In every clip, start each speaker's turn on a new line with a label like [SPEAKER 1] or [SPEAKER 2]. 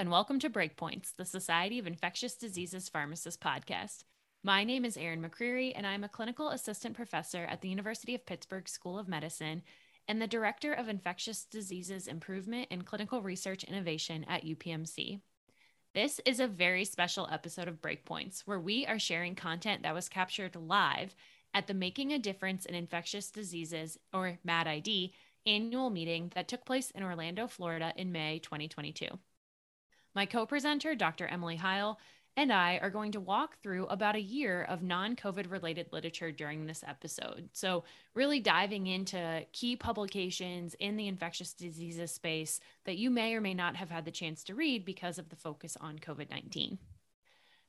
[SPEAKER 1] and welcome to Breakpoints, the Society of Infectious Diseases Pharmacists podcast. My name is Erin McCreary, and I'm a clinical assistant professor at the University of Pittsburgh School of Medicine and the Director of Infectious Diseases Improvement and Clinical Research Innovation at UPMC. This is a very special episode of Breakpoints where we are sharing content that was captured live at the Making a Difference in Infectious Diseases, or MADID, annual meeting that took place in Orlando, Florida in May 2022. My co presenter, Dr. Emily Heil, and I are going to walk through about a year of non COVID related literature during this episode. So, really diving into key publications in the infectious diseases space that you may or may not have had the chance to read because of the focus on COVID 19.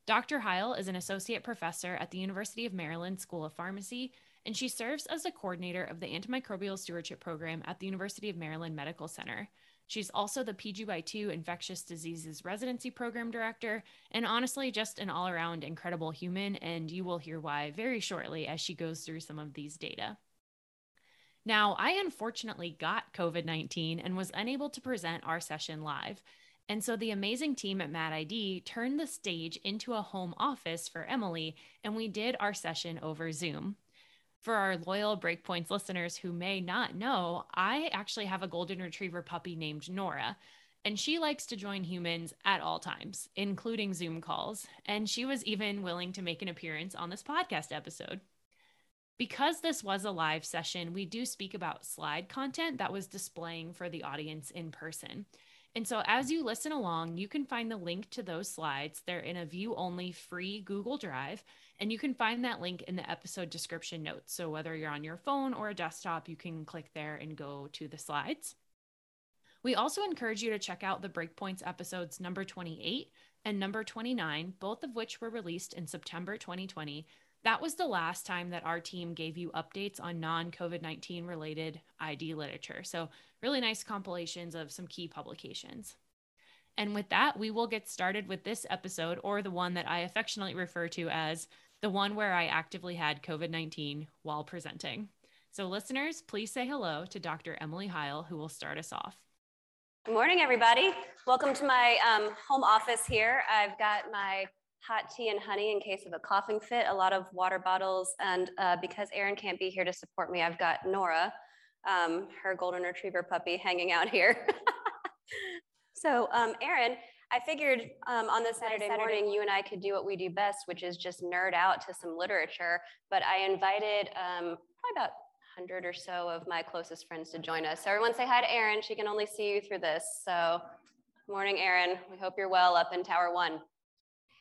[SPEAKER 1] Dr. Heil is an associate professor at the University of Maryland School of Pharmacy, and she serves as the coordinator of the antimicrobial stewardship program at the University of Maryland Medical Center. She's also the PGY2 Infectious Diseases Residency Program Director, and honestly, just an all around incredible human. And you will hear why very shortly as she goes through some of these data. Now, I unfortunately got COVID 19 and was unable to present our session live. And so the amazing team at MADID turned the stage into a home office for Emily, and we did our session over Zoom for our loyal Breakpoints listeners who may not know, I actually have a golden retriever puppy named Nora. And she likes to join humans at all times, including Zoom calls. And she was even willing to make an appearance on this podcast episode. Because this was a live session, we do speak about slide content that was displaying for the audience in person. And so as you listen along, you can find the link to those slides. They're in a view only free Google Drive. And you can find that link in the episode description notes. So whether you're on your phone or a desktop, you can click there and go to the slides. We also encourage you to check out the Breakpoints episodes number 28 and number 29, both of which were released in September 2020. That was the last time that our team gave you updates on non COVID 19 related ID literature. So, really nice compilations of some key publications. And with that, we will get started with this episode, or the one that I affectionately refer to as the one where I actively had COVID 19 while presenting. So, listeners, please say hello to Dr. Emily Heil, who will start us off.
[SPEAKER 2] Good morning, everybody. Welcome to my um, home office here. I've got my hot tea and honey in case of a coughing fit, a lot of water bottles, and uh, because Erin can't be here to support me, I've got Nora, um, her golden retriever puppy, hanging out here. so, um, Erin, I figured um, on this Saturday, Saturday morning, you and I could do what we do best, which is just nerd out to some literature. But I invited um, probably about 100 or so of my closest friends to join us. So everyone say hi to Erin. She can only see you through this. So, morning, Erin. We hope you're well up in Tower One.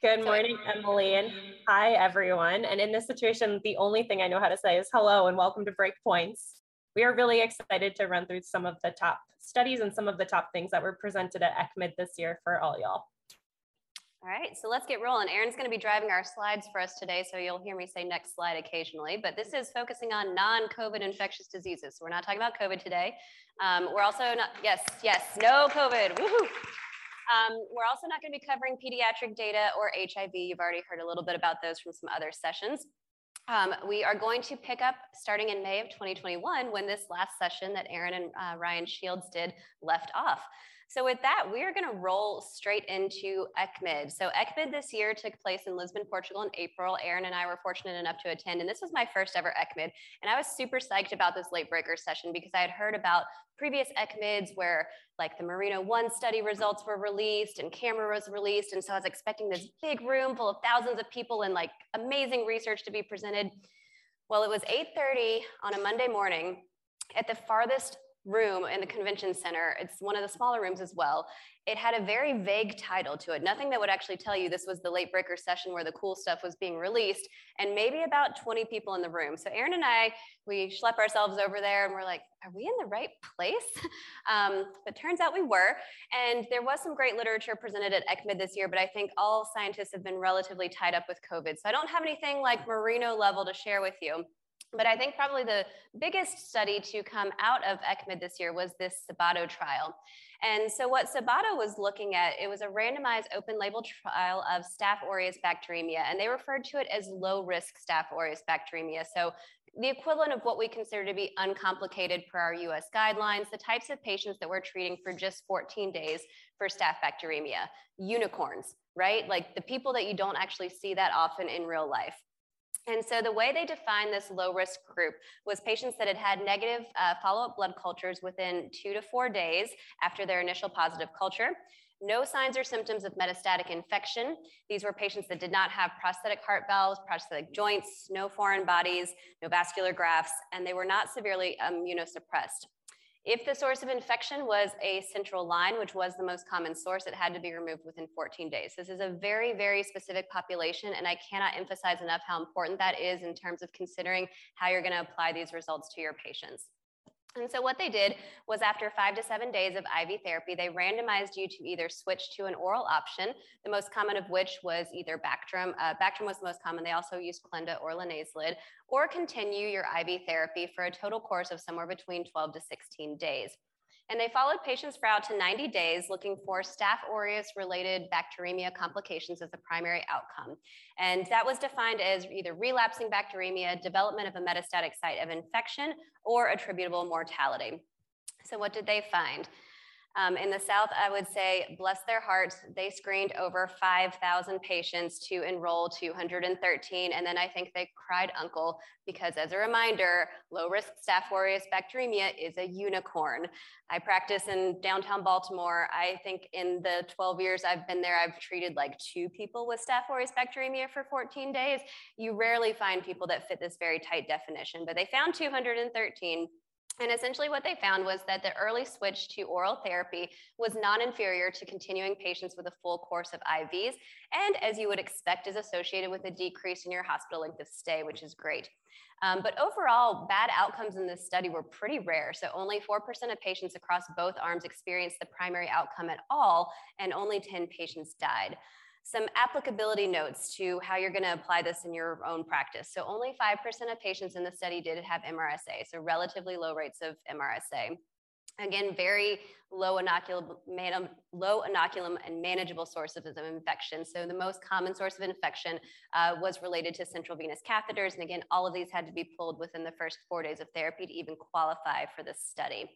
[SPEAKER 3] Good morning, Emily, and hi, everyone. And in this situation, the only thing I know how to say is hello and welcome to Breakpoints we are really excited to run through some of the top studies and some of the top things that were presented at ECCMID this year for all y'all.
[SPEAKER 2] All right, so let's get rolling. Erin's going to be driving our slides for us today, so you'll hear me say next slide occasionally. But this is focusing on non-COVID infectious diseases. So we're not talking about COVID today. Um, we're also not, yes, yes, no COVID, woohoo! Um, we're also not going to be covering pediatric data or HIV. You've already heard a little bit about those from some other sessions. Um, we are going to pick up starting in May of 2021 when this last session that Erin and uh, Ryan Shields did left off. So with that, we are going to roll straight into ECCMID. So ECCMID this year took place in Lisbon, Portugal in April. Erin and I were fortunate enough to attend, and this was my first ever ECCMID. And I was super psyched about this late breaker session because I had heard about previous ECCMIDs where like the MERINO 1 study results were released and CAMERA was released. And so I was expecting this big room full of thousands of people and like amazing research to be presented. Well, it was 8.30 on a Monday morning at the farthest room in the convention center. It's one of the smaller rooms as well. It had a very vague title to it, nothing that would actually tell you this was the late breaker session where the cool stuff was being released, and maybe about 20 people in the room. So Erin and I, we schlep ourselves over there and we're like, are we in the right place? Um, but turns out we were. And there was some great literature presented at ECCMID this year, but I think all scientists have been relatively tied up with COVID. So I don't have anything like MERINO level to share with you. But I think probably the biggest study to come out of ECCMID this year was this Sabato trial. And so what Sabato was looking at, it was a randomized open label trial of Staph aureus bacteremia, and they referred to it as low risk Staph aureus bacteremia. So the equivalent of what we consider to be uncomplicated per our US guidelines, the types of patients that we're treating for just 14 days for staph bacteremia, unicorns, right? Like the people that you don't actually see that often in real life. And so the way they defined this low risk group was patients that had had negative uh, follow up blood cultures within two to four days after their initial positive culture. No signs or symptoms of metastatic infection. These were patients that did not have prosthetic heart valves, prosthetic joints, no foreign bodies, no vascular grafts, and they were not severely immunosuppressed. If the source of infection was a central line, which was the most common source, it had to be removed within 14 days. This is a very, very specific population, and I cannot emphasize enough how important that is in terms of considering how you're going to apply these results to your patients. And so what they did was after five to seven days of IV therapy, they randomized you to either switch to an oral option, the most common of which was either Bactrim. Uh, Bactrim was the most common. They also used clinda or linezolid, or continue your IV therapy for a total course of somewhere between 12 to 16 days. And they followed patients for out to 90 days looking for Staph aureus related bacteremia complications as the primary outcome. And that was defined as either relapsing bacteremia, development of a metastatic site of infection, or attributable mortality. So, what did they find? Um, in the South, I would say, bless their hearts, they screened over 5,000 patients to enroll 213. And then I think they cried uncle because, as a reminder, low risk Staph aureus bacteremia is a unicorn. I practice in downtown Baltimore. I think in the 12 years I've been there, I've treated like two people with Staph aureus bacteremia for 14 days. You rarely find people that fit this very tight definition, but they found 213 and essentially, what they found was that the early switch to oral therapy was non inferior to continuing patients with a full course of IVs, and as you would expect, is associated with a decrease in your hospital length of stay, which is great. Um, but overall, bad outcomes in this study were pretty rare. So only 4% of patients across both arms experienced the primary outcome at all, and only 10 patients died some applicability notes to how you're going to apply this in your own practice. So only 5% of patients in the study did have MRSA, so relatively low rates of MRSA. Again, very low inoculum, low inoculum and manageable sources of infection. So the most common source of infection uh, was related to central venous catheters. And again, all of these had to be pulled within the first four days of therapy to even qualify for this study.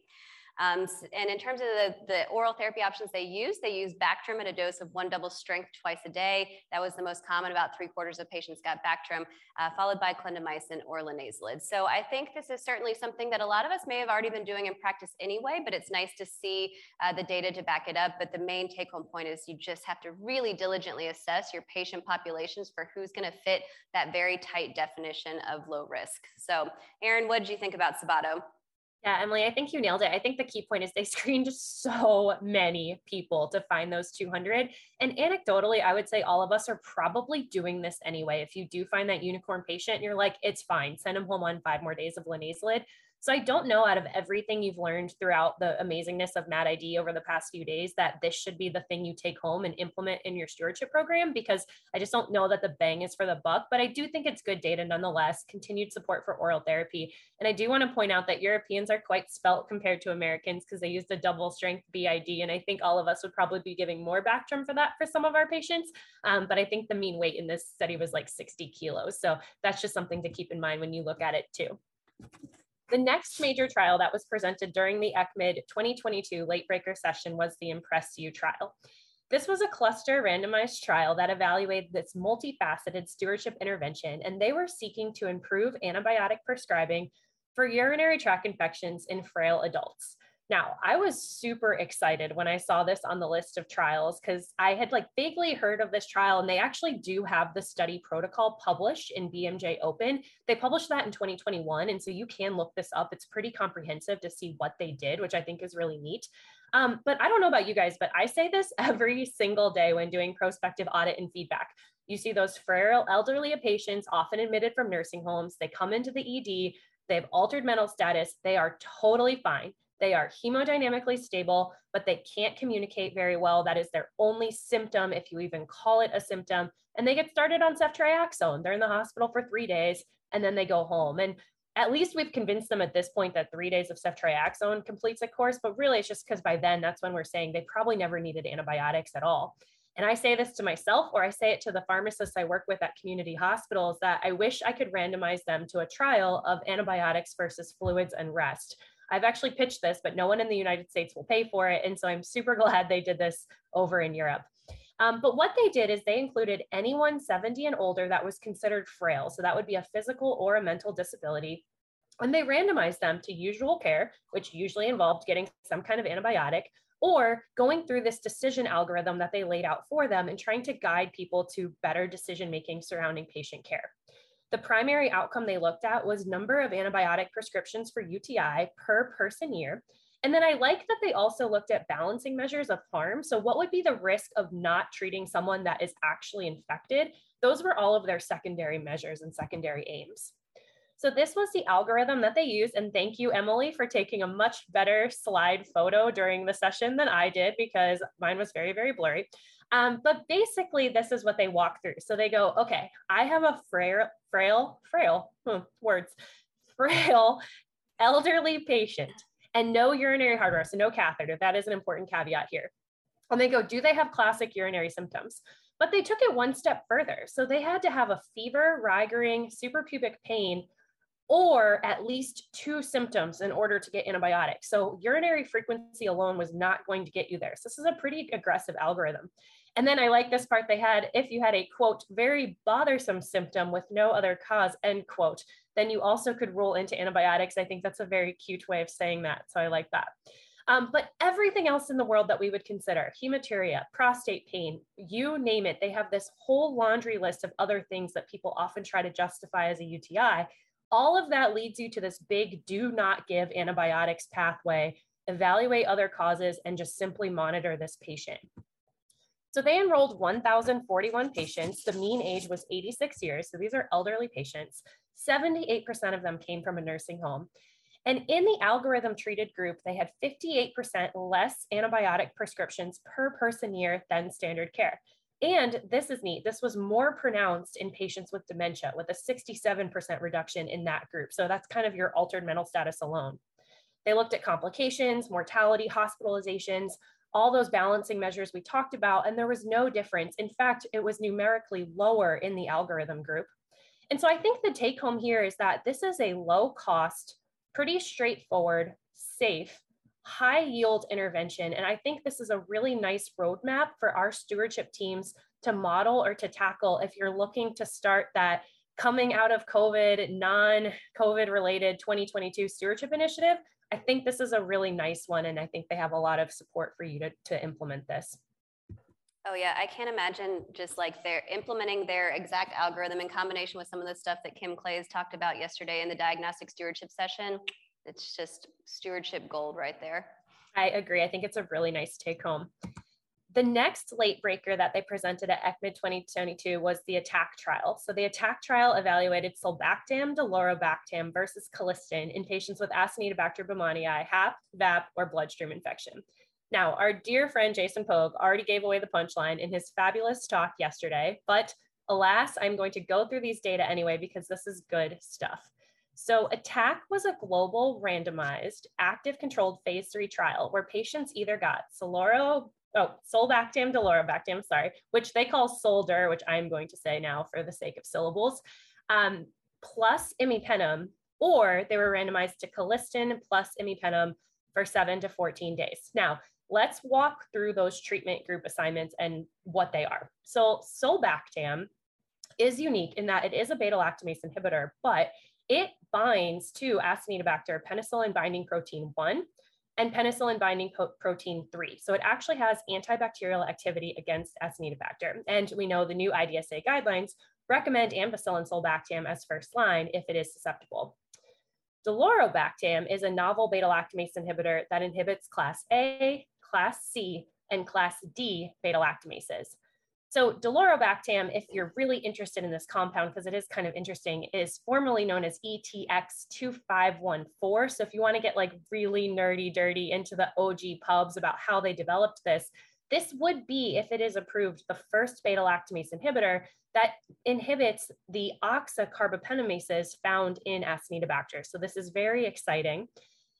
[SPEAKER 2] Um, and in terms of the, the oral therapy options they use, they use Bactrim at a dose of one double strength twice a day. That was the most common. About three quarters of patients got Bactrim, uh, followed by clindamycin or linezolid. So I think this is certainly something that a lot of us may have already been doing in practice anyway, but it's nice to see uh, the data to back it up. But the main take home point is you just have to really diligently assess your patient populations for who's going to fit that very tight definition of low risk. So, Erin, what did you think about Sabato?
[SPEAKER 3] Yeah, Emily, I think you nailed it. I think the key point is they screened so many people to find those 200. And anecdotally, I would say all of us are probably doing this anyway. If you do find that unicorn patient you're like, it's fine, send them home on five more days of linezolid. So I don't know out of everything you've learned throughout the amazingness of MAD-ID over the past few days that this should be the thing you take home and implement in your stewardship program because I just don't know that the bang is for the buck. But I do think it's good data nonetheless, continued support for oral therapy. And I do want to point out that Europeans are quite spelt compared to Americans because they use the double strength BID. And I think all of us would probably be giving more Bactrim for that for some of our patients. Um, but I think the mean weight in this study was like 60 kilos. So that's just something to keep in mind when you look at it too. The next major trial that was presented during the ECCMID 2022 late breaker session was the IMPRESS-U trial. This was a cluster randomized trial that evaluated this multifaceted stewardship intervention, and they were seeking to improve antibiotic prescribing for urinary tract infections in frail adults. Now, I was super excited when I saw this on the list of trials because I had like vaguely heard of this trial and they actually do have the study protocol published in BMJ Open. They published that in 2021. And so you can look this up. It's pretty comprehensive to see what they did, which I think is really neat. Um, but I don't know about you guys, but I say this every single day when doing prospective audit and feedback. You see those frail elderly patients often admitted from nursing homes. They come into the ED, they have altered mental status, they are totally fine they are hemodynamically stable, but they can't communicate very well. That is their only symptom, if you even call it a symptom. And they get started on ceftriaxone. They're in the hospital for three days and then they go home. And at least we've convinced them at this point that three days of ceftriaxone completes a course, but really it's just because by then that's when we're saying they probably never needed antibiotics at all. And I say this to myself, or I say it to the pharmacists I work with at community hospitals that I wish I could randomize them to a trial of antibiotics versus fluids and rest. I've actually pitched this, but no one in the United States will pay for it. And so I'm super glad they did this over in Europe. Um, but what they did is they included anyone 70 and older that was considered frail. So that would be a physical or a mental disability. And they randomized them to usual care, which usually involved getting some kind of antibiotic, or going through this decision algorithm that they laid out for them and trying to guide people to better decision making surrounding patient care. The primary outcome they looked at was number of antibiotic prescriptions for UTI per person year. And then I like that they also looked at balancing measures of harm. So, what would be the risk of not treating someone that is actually infected? Those were all of their secondary measures and secondary aims. So this was the algorithm that they used. And thank you, Emily, for taking a much better slide photo during the session than I did because mine was very, very blurry. Um, but basically, this is what they walk through. So they go, okay, I have a frail, frail, frail, hmm, words, frail elderly patient and no urinary hardware, so no catheter. That is an important caveat here. And they go, do they have classic urinary symptoms? But they took it one step further. So they had to have a fever, rigering, suprapubic pain, or at least two symptoms in order to get antibiotics. So urinary frequency alone was not going to get you there. So this is a pretty aggressive algorithm. And then I like this part they had if you had a quote, very bothersome symptom with no other cause, end quote, then you also could roll into antibiotics. I think that's a very cute way of saying that. So I like that. Um, but everything else in the world that we would consider hematuria, prostate pain, you name it, they have this whole laundry list of other things that people often try to justify as a UTI. All of that leads you to this big do not give antibiotics pathway, evaluate other causes, and just simply monitor this patient. So they enrolled 1,041 patients. The mean age was 86 years. So these are elderly patients. 78% of them came from a nursing home. And in the algorithm treated group, they had 58% less antibiotic prescriptions per person year than standard care. And this is neat. This was more pronounced in patients with dementia, with a 67% reduction in that group. So that's kind of your altered mental status alone. They looked at complications, mortality, hospitalizations, all those balancing measures we talked about, and there was no difference. In fact, it was numerically lower in the algorithm group. And so I think the take home here is that this is a low cost, pretty straightforward, safe, high yield intervention. And I think this is a really nice roadmap for our stewardship teams to model or to tackle if you're looking to start that coming out of COVID, non COVID related 2022 stewardship initiative. I think this is a really nice one. And I think they have a lot of support for you to, to implement this.
[SPEAKER 2] Oh yeah, I can't imagine just like they're implementing their exact algorithm in combination with some of the stuff that Kim Claeys talked about yesterday in the diagnostic stewardship session. It's just stewardship gold right there.
[SPEAKER 3] I agree. I think it's a really nice take home. The next late breaker that they presented at ECCMID 2022 was the ATTACK trial. So the ATTACK trial evaluated sulbactam, durlobactam versus colistin in patients with Acinetobacter baumannii, HAP, VAP, or bloodstream infection. Now, our dear friend Jason Pogue already gave away the punchline in his fabulous talk yesterday, but alas, I'm going to go through these data anyway because this is good stuff. So, ATTACK was a global randomized active controlled phase three trial where patients either got Soloro, oh, Sulbactam, Durlobactam, sorry, which they call SUL-DUR, which I'm going to say now for the sake of syllables, um, plus imipenem, or they were randomized to colistin plus imipenem for seven to 14 days. Now, let's walk through those treatment group assignments and what they are. So, Sulbactam is unique in that it is a beta lactamase inhibitor, but it binds to Acinetobacter penicillin binding protein 1 and penicillin binding protein 3. So it actually has antibacterial activity against Acinetobacter. And we know the new IDSA guidelines recommend ampicillin sulbactam as first line if it is susceptible. Durlobactam is a novel beta lactamase inhibitor that inhibits class A, class C, and class D beta lactamases. So Durlobactam, if you're really interested in this compound, because it is kind of interesting, is formerly known as ETX2514. So if you want to get like really nerdy, dirty into the OG pubs about how they developed this, this would be, if it is approved, the first beta lactamase inhibitor that inhibits the OXA carbapenemases found in Acinetobacter. So this is very exciting.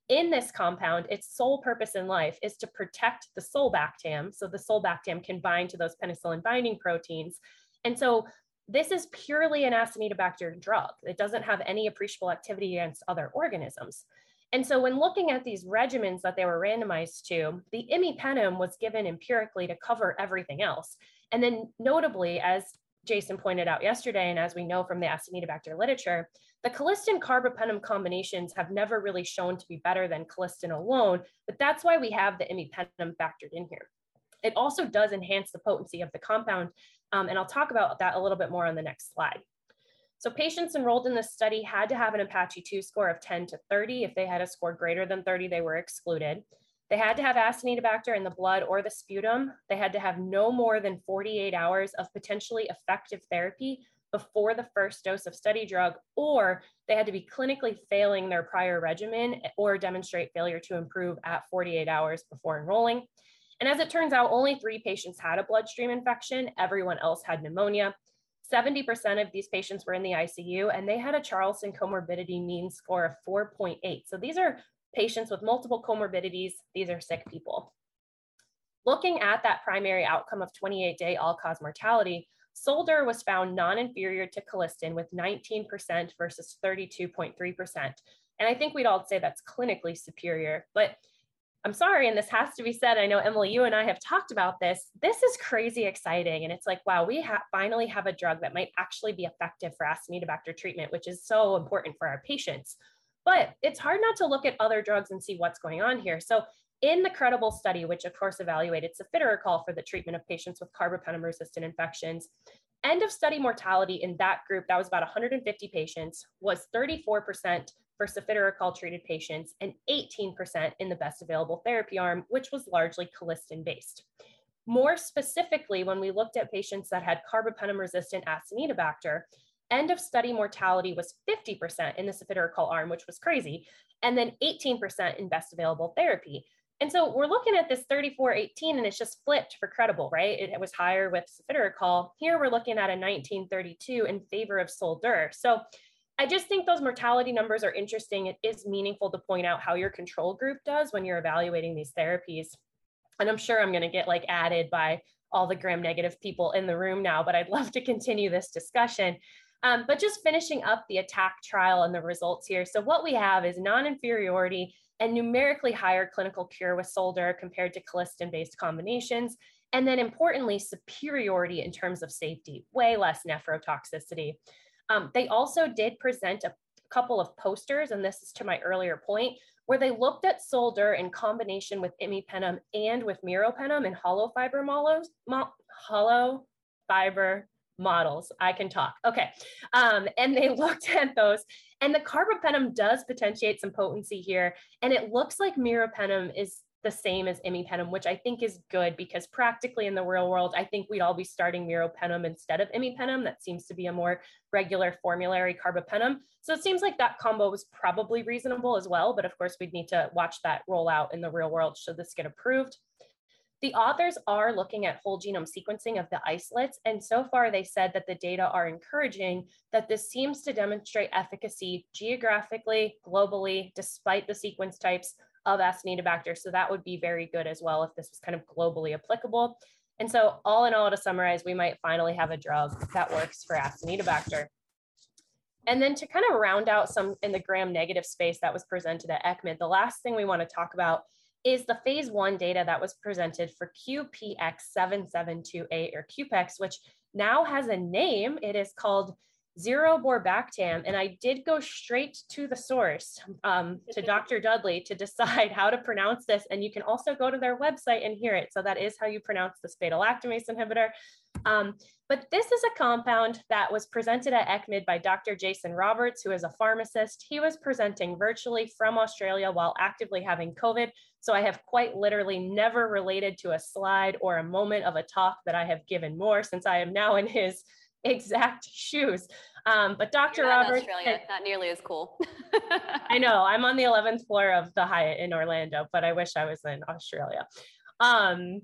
[SPEAKER 3] In this compound, its sole purpose in life is to protect the sulbactam. So the sulbactam can bind to those penicillin binding proteins. And so this is purely an Acinetobacter drug. It doesn't have any appreciable activity against other organisms. And so when looking at these regimens that they were randomized to, the imipenem was given empirically to cover everything else. And then notably, as Jason pointed out yesterday, and as we know from the Acinetobacter literature, the colistin carbapenem combinations have never really shown to be better than colistin alone, but that's why we have the imipenem factored in here. It also does enhance the potency of the compound, um, and I'll talk about that a little bit more on the next slide. So patients enrolled in this study had to have an Apache 2 score of 10 to 30. If they had a score greater than 30, they were excluded. They had to have Acinetobacter in the blood or the sputum. They had to have no more than 48 hours of potentially effective therapy before the first dose of study drug, or they had to be clinically failing their prior regimen or demonstrate failure to improve at 48 hours before enrolling. And as it turns out, only three patients had a bloodstream infection. Everyone else had pneumonia. 70% of these patients were in the ICU and they had a Charlson comorbidity mean score of 4.8. So these are patients with multiple comorbidities. These are sick people. Looking at that primary outcome of 28 day all cause mortality, SUL-DUR was found non inferior to colistin with 19% versus 32.3%. And I think we'd all say that's clinically superior. But I'm sorry, and this has to be said. I know Emily, you and I have talked about this. This is crazy exciting. And it's like, wow, we ha- finally have a drug that might actually be effective for Acinetobacter treatment, which is so important for our patients. But it's hard not to look at other drugs and see what's going on here. So in the CREDIBLE study, which of course evaluated cefiderocol for the treatment of patients with carbapenem resistant infections, end of study mortality in that group, that was about 150 patients, was 34% for cefiderocol treated patients and 18% in the best available therapy arm, which was largely colistin based. More specifically, when we looked at patients that had carbapenem resistant Acinetobacter, end of study mortality was 50% in the cefiderocol arm, which was crazy, and then 18% in best available therapy. And so we're looking at this 3418 and it's just flipped for CREDIBLE, right? It, it was higher with cefiderocol. Here we're looking at a 1932 in favor of SUL-DUR. So I just think those mortality numbers are interesting. It is meaningful to point out how your control group does when you're evaluating these therapies. And I'm sure I'm going to get like added by all the gram negative people in the room now, but I'd love to continue this discussion. Um, but just finishing up the attack trial and the results here. So what we have is non-inferiority and numerically higher clinical cure with SUL-DUR compared to colistin-based combinations. And then importantly, superiority in terms of safety, way less nephrotoxicity. Um, they also did present a couple of posters, and this is to my earlier point, where they looked at SUL-DUR in combination with imipenem and with meropenem in hollow fiber models, mo hollow fiber models. I can talk. Okay. Um, and they looked at those, and the carbapenem does potentiate some potency here. And it looks like meropenem is the same as imipenem, which I think is good because practically in the real world, I think we'd all be starting meropenem instead of imipenem. That seems to be a more regular formulary carbapenem. So it seems like that combo was probably reasonable as well. But of course, we'd need to watch that roll out in the real world should this get approved. The authors are looking at whole genome sequencing of the isolates, and so far they said that the data are encouraging that this seems to demonstrate efficacy geographically, globally, despite the sequence types of Acinetobacter. So that would be very good as well if this was kind of globally applicable. And so all in all, to summarize, we might finally have a drug that works for Acinetobacter. And then to kind of round out some in the gram negative space that was presented at ECCMID, the last thing we want to talk about is the phase one data that was presented for QPX7728 or QPEX, which now has a name. It is called xeruborbactam. And I did go straight to the source, um, to Dr. Dudley, to decide how to pronounce this. And you can also go to their website and hear it. So that is how you pronounce this beta lactamase inhibitor. Um, but this is a compound that was presented at ECCMID by Dr. Jason Roberts, who is a pharmacist. He was presenting virtually from Australia while actively having COVID. So I have quite literally never related to a slide or a moment of a talk that I have given more since I am now in his exact shoes. Um, but Dr. Roberts,
[SPEAKER 2] Australia, not nearly as cool.
[SPEAKER 3] I know I'm on the 11th floor of the Hyatt in Orlando, but I wish I was in Australia. Um,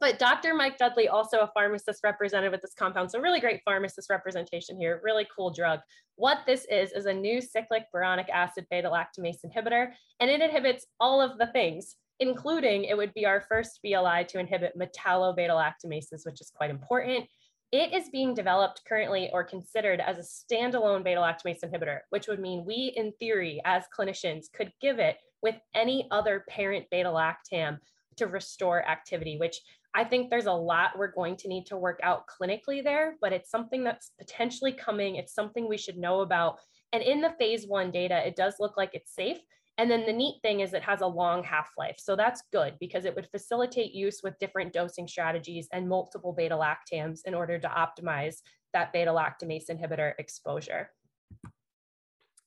[SPEAKER 3] But Dr. Mike Dudley, also a pharmacist represented with this compound, so really great pharmacist representation here, really cool drug. What this is, is a new cyclic boronic acid beta lactamase inhibitor, and it inhibits all of the things, including it would be our first BLI to inhibit metallo beta lactamases, which is quite important. It is being developed currently or considered as a standalone beta lactamase inhibitor, which would mean we, in theory, as clinicians, could give it with any other parent beta lactam to restore activity, which I think there's a lot we're going to need to work out clinically there, but it's something that's potentially coming. It's something we should know about. And in the phase one data, it does look like it's safe. And then the neat thing is it has a long half life. So that's good because it would facilitate use with different dosing strategies and multiple beta lactams in order to optimize that beta lactamase inhibitor exposure.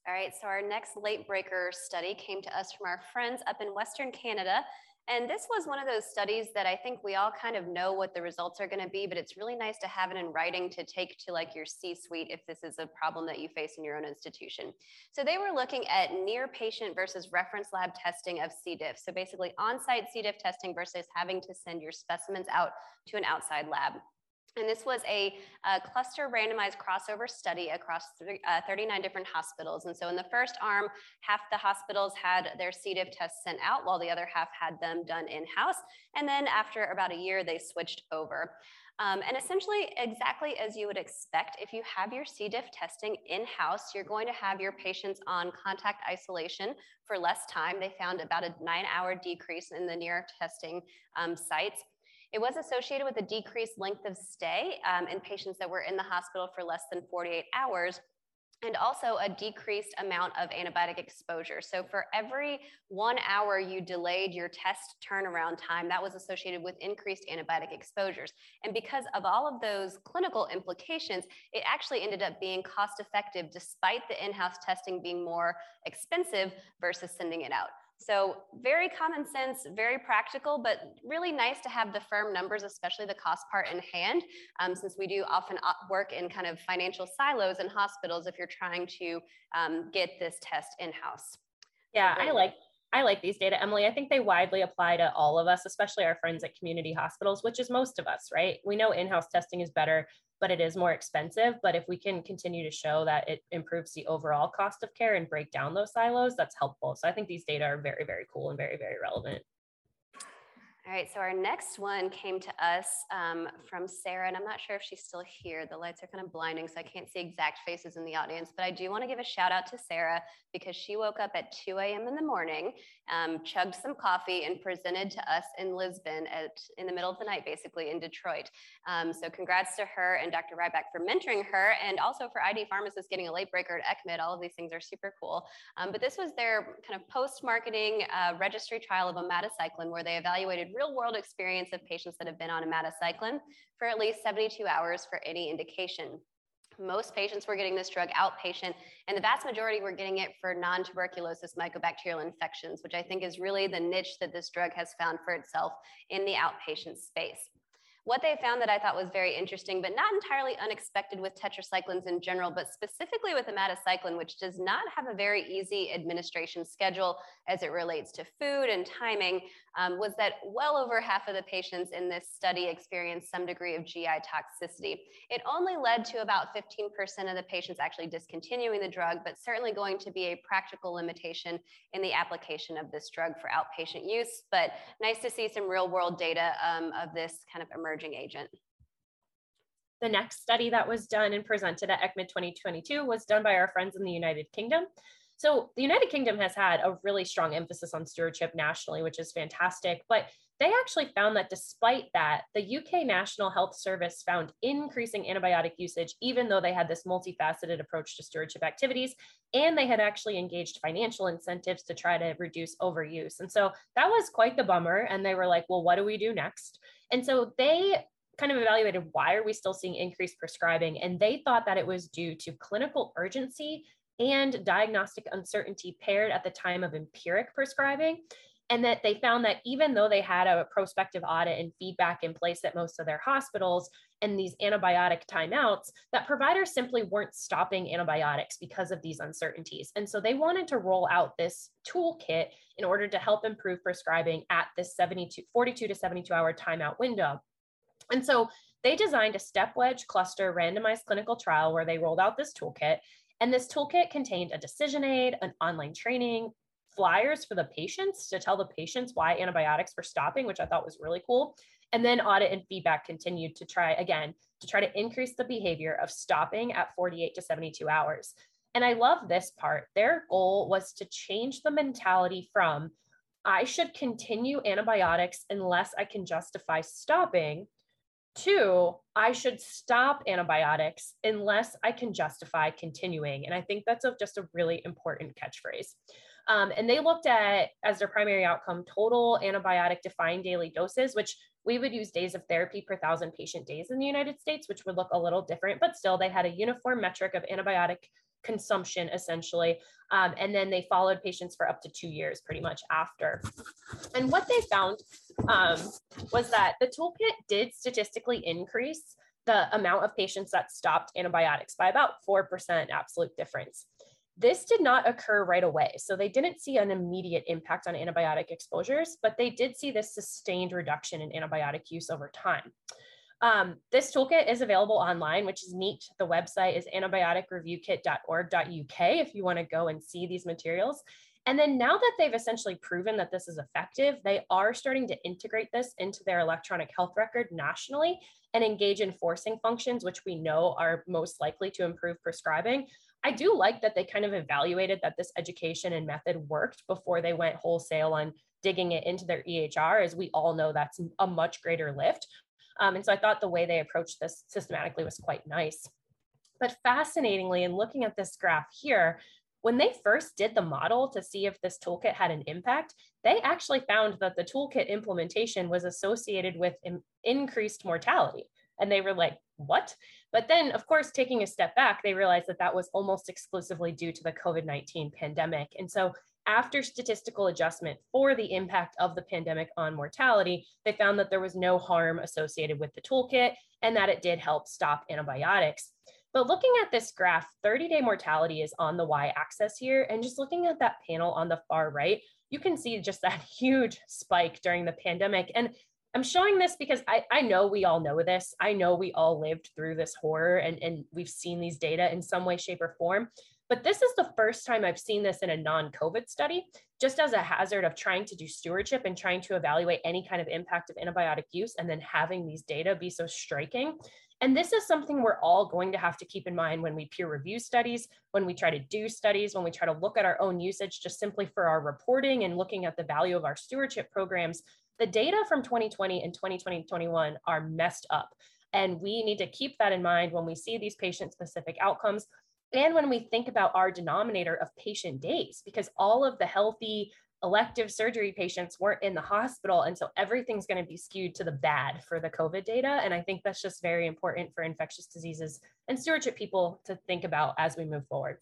[SPEAKER 2] All right, so our next late breaker study came to us from our friends up in Western Canada and this was one of those studies that I think we all kind of know what the results are going to be, but it's really nice to have it in writing to take to like your C suite if this is a problem that you face in your own institution. So they were looking at near patient versus reference lab testing of C. diff. So basically on site C. diff testing versus having to send your specimens out to an outside lab. And this was a, a, cluster randomized crossover study across th uh, 39 different hospitals. And so in the first arm, half the hospitals had their C. diff tests sent out while the other half had them done in-house. And then after about a year, they switched over. Um, and essentially, exactly as you would expect, if you have your C. diff testing in-house, you're going to have your patients on contact isolation for less time. They found about a nine hour decrease in the near testing um, sites. It was associated with a decreased length of stay um, in patients that were in the hospital for less than 48 hours and also a decreased amount of antibiotic exposure. So for every one hour you delayed your test turnaround time, that was associated with increased antibiotic exposures. And because of all of those clinical implications, it actually ended up being cost effective despite the in-house testing being more expensive versus sending it out. So very common sense, very practical, but really nice to have the firm numbers, especially the cost part in hand, um, since we do often work in kind of financial silos in hospitals if you're trying to um, get this test in-house.
[SPEAKER 3] Yeah, I like I like these data, Emily. I think they widely apply to all of us, especially our friends at community hospitals, which is most of us, right? We know in-house testing is better but it is more expensive. But if we can continue to show that it improves the overall cost of care and break down those silos, that's helpful. So I think these data are very, very cool and very, very relevant.
[SPEAKER 2] All right, so our next one came to us um, from Sarah, and I'm not sure if she's still here. The lights are kind of blinding, so I can't see exact faces in the audience, but I do want to give a shout out to Sarah because she woke up at 2 a.m. in the morning, um, chugged some coffee, and presented to us in Lisbon at in the middle of the night, basically in Detroit. Um, so congrats to her and Dr. Rybak for mentoring her, and also for ID Pharmacists getting a late breaker at ECCMID. All of these things are super cool. Um, but this was their kind of post-marketing uh, registry trial of omadacycline, where they evaluated real world experience of patients that have been on omadacycline for at least 72 hours for any indication. Most patients were getting this drug outpatient, and the vast majority were getting it for non tuberculosis mycobacterial infections, which I think is really the niche that this drug has found for itself in the outpatient space. What they found that I thought was very interesting, but not entirely unexpected with tetracyclines in general, but specifically with omadacycline, which does not have a very easy administration schedule as it relates to food and timing, um, was that well over half of the patients in this study experienced some degree of GI toxicity. It only led to about 15% of the patients actually discontinuing the drug, but certainly going to be a practical limitation in the application of this drug for outpatient use. But nice to see some real world data um, of this kind of emerging agent.
[SPEAKER 3] The next study that was done and presented at ECCMID 2022 was done by our friends in the United Kingdom. So the United Kingdom has had a really strong emphasis on stewardship nationally, which is fantastic. But they actually found that despite that, the UK National Health Service found increasing antibiotic usage, even though they had this multifaceted approach to stewardship activities. And they had actually engaged financial incentives to try to reduce overuse. And so that was quite the bummer. And they were like, well, what do we do next? And so they kind of evaluated why are we still seeing increased prescribing and they thought that it was due to clinical urgency and diagnostic uncertainty paired at the time of empiric prescribing. And that they found that even though they had a prospective audit and feedback in place at most of their hospitals and these antibiotic timeouts, that providers simply weren't stopping antibiotics because of these uncertainties. And so they wanted to roll out this toolkit in order to help improve prescribing at this 72, 42 to 72 hour timeout window. And so they designed a step wedge cluster randomized clinical trial where they rolled out this toolkit. And this toolkit contained a decision aid, an online training, flyers for the patients to tell the patients why antibiotics were stopping, which I thought was really cool. And then audit and feedback continued to try again to try to increase the behavior of stopping at 48 to 72 hours. And I love this part. Their goal was to change the mentality from I should continue antibiotics unless I can justify stopping to I should stop antibiotics unless I can justify continuing. And I think that's a, just a really important catchphrase. Um, and they looked at as their primary outcome total antibiotic defined daily doses, which we would use days of therapy per thousand patient days in the United States, which would look a little different, but still they had a uniform metric of antibiotic consumption essentially. Um, and then they followed patients for up to two years pretty much after. And what they found um, was that the toolkit did statistically increase the amount of patients that stopped antibiotics by about 4% absolute difference. This did not occur right away. So they didn't see an immediate impact on antibiotic exposures, but they did see this sustained reduction in antibiotic use over time. Um, this toolkit is available online, which is neat. The website is antibioticreviewkit.org.uk if you want to go and see these materials. And then now that they've essentially proven that this is effective, they are starting to integrate this into their electronic health record nationally and engage in forcing functions, which we know are most likely to improve prescribing. I do like that they kind of evaluated that this education and method worked before they went wholesale on digging it into their EHR, as we all know that's a much greater lift. Um, and so I thought the way they approached this systematically was quite nice. But fascinatingly, in looking at this graph here, when they first did the model to see if this toolkit had an impact, they actually found that the toolkit implementation was associated with increased mortality. And they were like, what? But then, of course, taking a step back, they realized that that was almost exclusively due to the COVID 19 pandemic. And so, after statistical adjustment for the impact of the pandemic on mortality, they found that there was no harm associated with the toolkit and that it did help stop antibiotics. But looking at this graph, 30 day mortality is on the y axis here. And just looking at that panel on the far right, you can see just that huge spike during the pandemic. And I'm showing this because I, I know we all know this. I know we all lived through this horror and, and we've seen these data in some way, shape, or form. But this is the first time I've seen this in a non COVID study, just as a hazard of trying to do stewardship and trying to evaluate any kind of impact of antibiotic use and then having these data be so striking. And this is something we're all going to have to keep in mind when we peer review studies, when we try to do studies, when we try to look at our own usage just simply for our reporting and looking at the value of our stewardship programs the data from 2020 and 2020-21 are messed up. And we need to keep that in mind when we see these patient specific outcomes and when we think about our denominator of patient days, because all of the healthy elective surgery patients weren't in the hospital. And so everything's going to be skewed to the bad for the COVID data. And I think that's just very important for infectious diseases and stewardship people to think about as we move forward.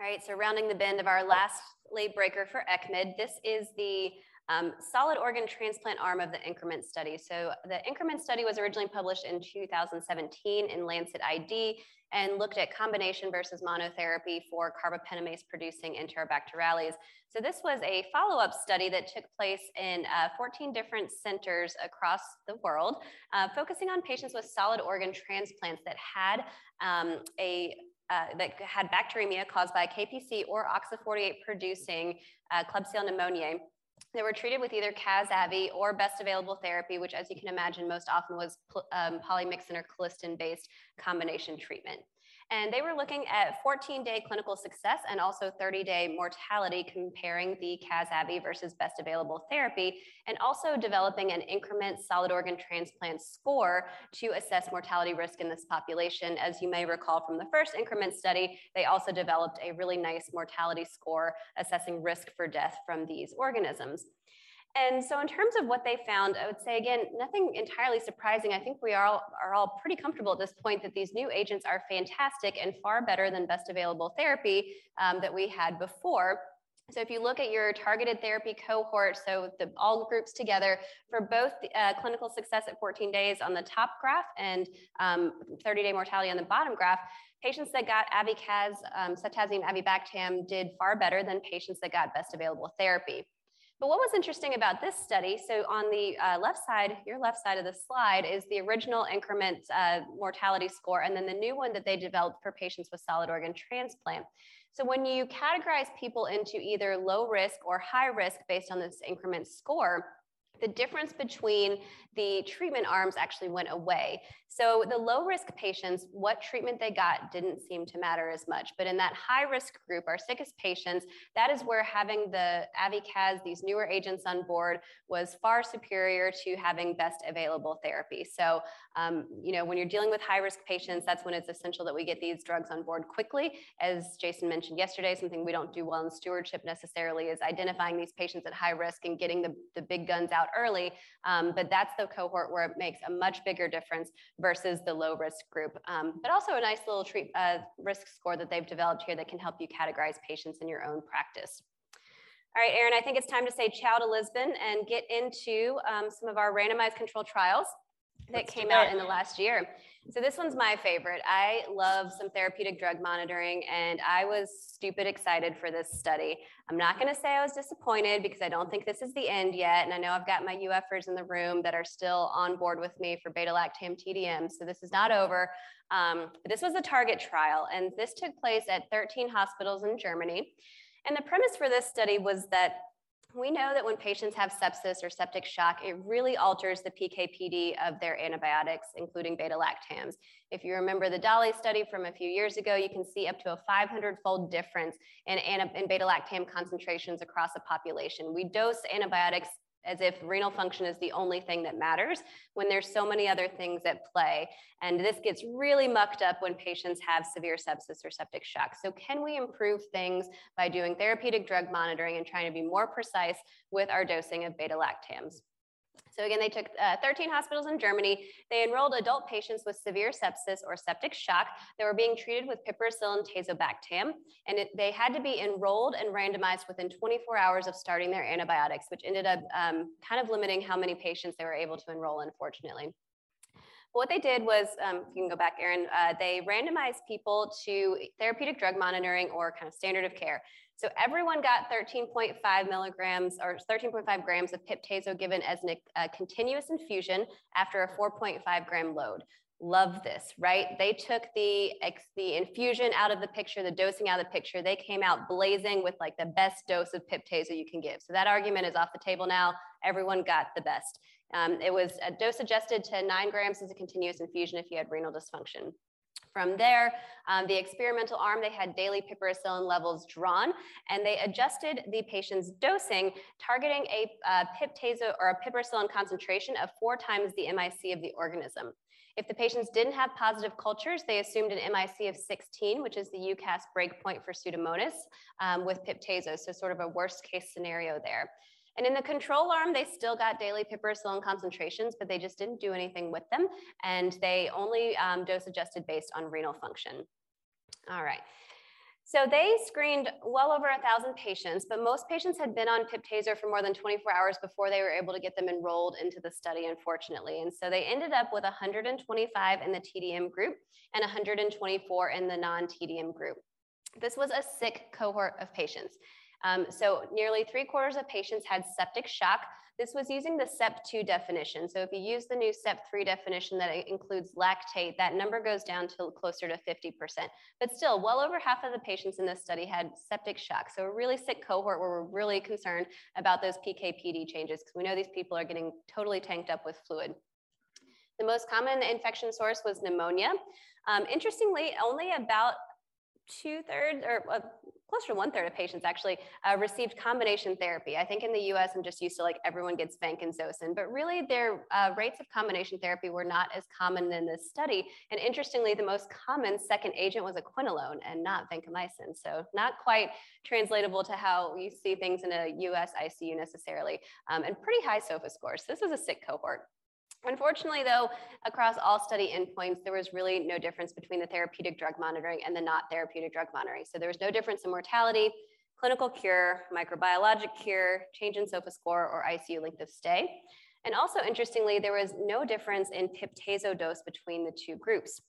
[SPEAKER 2] All right, so rounding the bend of our last late breaker for ECCMID, this is the um, solid organ transplant arm of the INCREMENT study. So the INCREMENT study was originally published in 2017 in Lancet ID and looked at combination versus monotherapy for carbapenemase producing Enterobacterales. So this was a follow-up study that took place in uh, 14 different centers across the world, uh, focusing on patients with solid organ transplants that had um, a uh, that had bacteremia caused by KPC or OXA48 producing uh, Klebsiella pneumoniae they were treated with either Caz-Avi or best available therapy, which, as you can imagine, most often was um, polymyxin or colistin based combination treatment. And they were looking at 14 day clinical success and also 30 day mortality, comparing the Caz-Avi versus best available therapy, and also developing an INCREMENT solid organ transplant score to assess mortality risk in this population. As you may recall from the first INCREMENT study, they also developed a really nice mortality score assessing risk for death from these organisms. And so in terms of what they found, I would say again, nothing entirely surprising. I think we are all, are all pretty comfortable at this point that these new agents are fantastic and far better than best available therapy um, that we had before. So if you look at your targeted therapy cohort, so the all groups together for both uh, clinical success at 14 days on the top graph and 30-day um, mortality on the bottom graph, patients that got Avi-Caz, um, ceftazidime, avibactam did far better than patients that got best available therapy. But what was interesting about this study, so on the uh, left side, your left side of the slide is the original increment uh, mortality score, and then the new one that they developed for patients with solid organ transplant. So when you categorize people into either low risk or high risk based on this increment score, the difference between the treatment arms actually went away. So the low risk patients, what treatment they got didn't seem to matter as much. But in that high risk group, our sickest patients, that is where having the Avi-Caz, these newer agents on board, was far superior to having best available therapy. So, um, you know, when you're dealing with high risk patients, that's when it's essential that we get these drugs on board quickly. As Jason mentioned yesterday, something we don't do well in stewardship necessarily is identifying these patients at high risk and getting the, the big guns out early. Um, but that's the cohort where it makes a much bigger difference versus the low risk group. Um, but also a nice little treat, uh, risk score that they've developed here that can help you categorize patients in your own practice. All right, Erin, I think it's time to say ciao to Lisbon and get into um, some of our randomized control trials that Let's came out in the last year. So this one's my favorite. I love some therapeutic drug monitoring and I was stupid excited for this study. I'm not going to say I was disappointed because I don't think this is the end yet. And I know I've got my UFers in the room that are still on board with me for beta lactam TDM. So this is not over. Um, this was a target trial and this took place at 13 hospitals in Germany. And the premise for this study was that we know that when patients have sepsis or septic shock, it really alters the PK/PD of their antibiotics, including beta lactams. If you remember the DALI study from a few years ago, you can see up to a 500-fold difference in, in beta lactam concentrations across a population. We dose antibiotics as if renal function is the only thing that matters when there's so many other things at play. And this gets really mucked up when patients have severe sepsis or septic shock. So can we improve things by doing therapeutic drug monitoring and trying to be more precise with our dosing of beta lactams? So again, they took uh, 13 hospitals in Germany. They enrolled adult patients with severe sepsis or septic shock that were being treated with piperacillin tazobactam. And it, they had to be enrolled and randomized within 24 hours of starting their antibiotics, which ended up um, kind of limiting how many patients they were able to enroll, unfortunately. What they did was, um, if you can go back, Erin, uh, they randomized people to therapeutic drug monitoring or kind of standard of care. So everyone got 13.5 milligrams or 13.5 grams of pip/tazo given as a uh, continuous infusion after a 4.5 gram load. Love this, right? They took the the infusion out of the picture, the dosing out of the picture. They came out blazing with like the best dose of pip/tazo you can give. So that argument is off the table now. Everyone got the best. Um, it was a dose adjusted to nine grams as a continuous infusion if you had renal dysfunction. From there, um, the experimental arm, they had daily piperacillin levels drawn, and they adjusted the patient's dosing, targeting a uh, pip/tazo or a piperacillin concentration of four times the MIC of the organism. If the patients didn't have positive cultures, they assumed an MIC of 16, which is the EUCAST breakpoint for Pseudomonas um, with pip/tazo, so sort of a worst case scenario there. And in the control arm, they still got daily piperacillin concentrations, but they just didn't do anything with them. And they only um, dose adjusted based on renal function. All right. So they screened well over a thousand patients, but most patients had been on pip/tazo for more than 24 hours before they were able to get them enrolled into the study, unfortunately. And so they ended up with 125 in the TDM group and 124 in the non-TDM group. This was a sick cohort of patients. Um, so nearly three quarters of patients had septic shock. This was using the SEP2 definition. So if you use the new SEP3 definition that includes lactate, that number goes down to closer to 50%. But still, well over half of the patients in this study had septic shock. So a really sick cohort where we're really concerned about those PK/PD changes because we know these people are getting totally tanked up with fluid. The most common infection source was pneumonia. Um, interestingly, only about two thirds or closer to one third of patients actually uh, received combination therapy. I think in the US, I'm just used to like everyone gets vancomycin, but really their uh, rates of combination therapy were not as common in this study. And interestingly, the most common second agent was a quinolone and not vancomycin. So not quite translatable to how you see things in a US ICU necessarily, um, and pretty high SOFA scores. This is a sick cohort. Unfortunately, though, across all study endpoints, there was really no difference between the therapeutic drug monitoring and the not therapeutic drug monitoring. So there was no difference in mortality, clinical cure, microbiologic cure, change in SOFA score, or ICU length of stay. And also interestingly, there was no difference in pip/tazo dose between the two groups.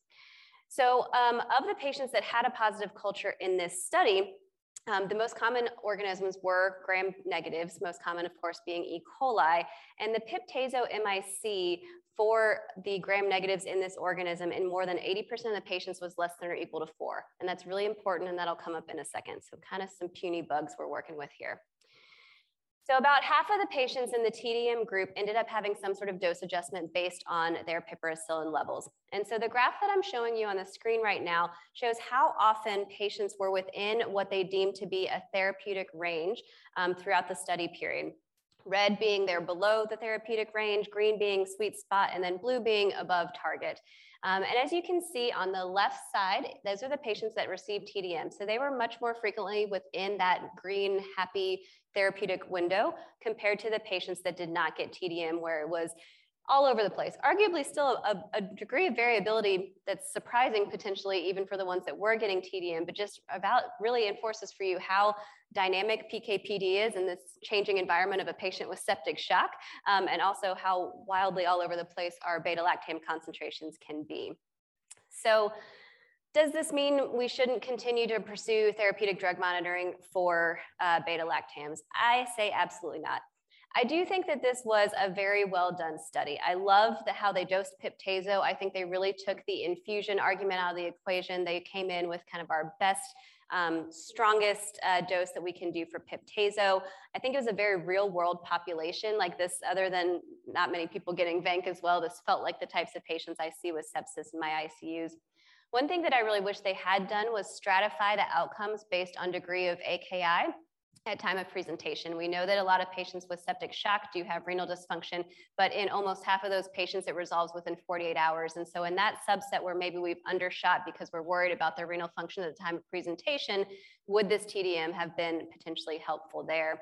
[SPEAKER 2] So um, of the patients that had a positive culture in this study, um, the most common organisms were gram negatives, most common, of course, being E. coli. And the pip/tazo MIC for the gram negatives in this organism in more than 80% of the patients was less than or equal to four. And that's really important, and that'll come up in a second. So kind of some puny bugs we're working with here. So about half of the patients in the TDM group ended up having some sort of dose adjustment based on their piperacillin levels. And so the graph that I'm showing you on the screen right now shows how often patients were within what they deemed to be a therapeutic range um, throughout the study period. Red being they're below the therapeutic range, green being sweet spot, and then blue being above target. Um, and as you can see on the left side, those are the patients that received TDM. So they were much more frequently within that green, happy therapeutic window compared to the patients that did not get TDM, where it was all over the place. Arguably, still a, a, degree of variability that's surprising potentially, even for the ones that were getting TDM, but just about really enforces for you how dynamic PKPD is in this changing environment of a patient with septic shock, um, and also how wildly all over the place our beta lactam concentrations can be. So, does this mean we shouldn't continue to pursue therapeutic drug monitoring for uh, beta lactams? I say absolutely not. I do think that this was a very well done study. I love the, how they dosed pip/tazo. I think they really took the infusion argument out of the equation. They came in with kind of our best, um, strongest uh, dose that we can do for pip/tazo. I think it was a very real world population like this, other than not many people getting vanc as well. This felt like the types of patients I see with sepsis in my ICUs. One thing that I really wish they had done was stratify the outcomes based on degree of AKI at time of presentation. We know that a lot of patients with septic shock do have renal dysfunction, but in almost half of those patients, it resolves within 48 hours. And so in that subset where maybe we've undershot because we're worried about their renal function at the time of presentation, would this TDM have been potentially helpful there?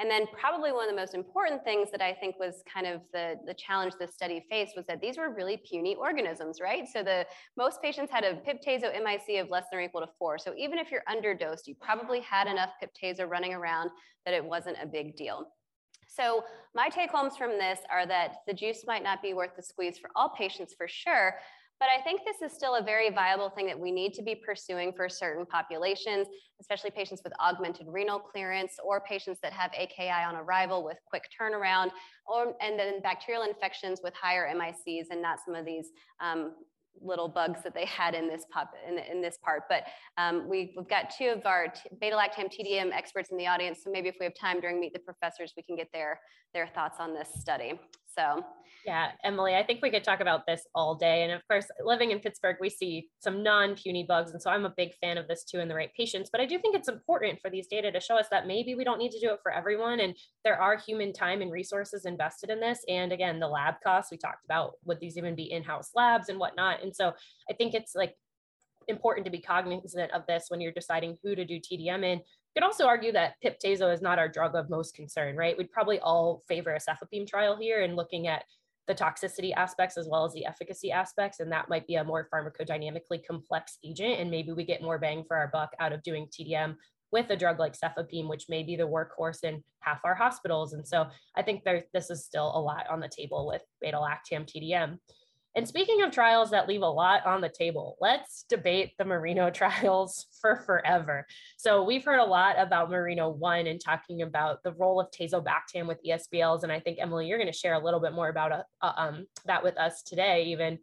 [SPEAKER 2] And then probably one of the most important things that I think was kind of the, the challenge this study faced was that these were really puny organisms, right? So the most patients had a pip/tazo MIC of less than or equal to four. So even if you're underdosed, you probably had enough pip/tazo running around that it wasn't a big deal. So my take homes from this are that the juice might not be worth the squeeze for all patients for sure, but I think this is still a very viable thing that we need to be pursuing for certain populations, especially patients with augmented renal clearance or patients that have AKI on arrival with quick turnaround, or, and then bacterial infections with higher MICs and not some of these um, little bugs that they had in this pop in, in this part. But um, we, have got two of our beta lactam TDM experts in the audience. So maybe if we have time during Meet the Professors, we can get their, their thoughts on this study. So
[SPEAKER 3] yeah, Emily, I think we could talk about this all day. And of course, living in Pittsburgh, we see some non puny bugs. And so I'm a big fan of this too in the right patients. But I do think it's important for these data to show us that maybe we don't need to do it for everyone. And there are human time and resources invested in this. And again, the lab costs we talked about would these even be in house labs and whatnot. And so I think it's like important to be cognizant of this when you're deciding who to do TDM in. You could also argue that pip/tazo is not our drug of most concern, right? We'd probably all favor a cefepime trial here and looking at the toxicity aspects as well as the efficacy aspects. And that might be a more pharmacodynamically complex agent. And maybe we get more bang for our buck out of doing TDM with a drug like cefepime, which may be the workhorse in half our hospitals. And so I think there, this is still a lot on the table with beta lactam TDM. And speaking of trials that leave a lot on the table, let's debate the Merino trials for forever. So we've heard a lot about Merino 1 and talking about the role of tazobactam with ESBLs. And I think, Emily, you're going to share a little bit more about uh, uh, um, that with us today, even.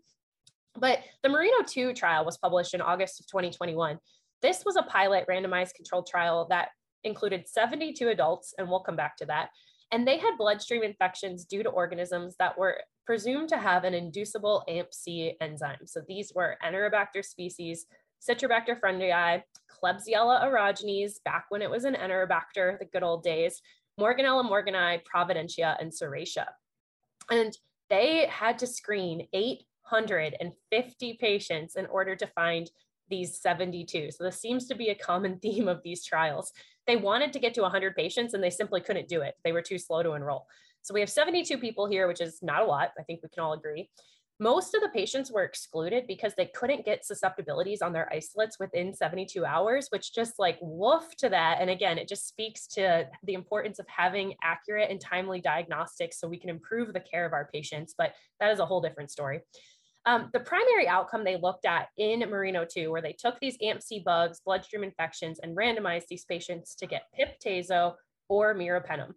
[SPEAKER 3] But the Merino 2 trial was published in August of 2021. This was a pilot randomized controlled trial that included 72 adults, and we'll come back to that. And they had bloodstream infections due to organisms that were presumed to have an inducible AMP-C enzyme. So these were Enterobacter species, Citrobacter freundii, Klebsiella aerogenes, back when it was an Enterobacter, the good old days, Morganella morganii, Providencia, and Serratia. And they had to screen 850 patients in order to find these 72. So this seems to be a common theme of these trials. They wanted to get to 100 patients and they simply couldn't do it. They were too slow to enroll. So we have 72 people here, which is not a lot. I think we can all agree. most of the patients were excluded because they couldn't get susceptibilities on their isolates within 72 hours, which just like woof to that. And again, it just speaks to the importance of having accurate and timely diagnostics so we can improve the care of our patients. But that is a whole different story. Um, the primary outcome they looked at in Merino 2, where they took these AMP-C bugs, bloodstream infections, and randomized these patients to get pip/tazo or meropenem.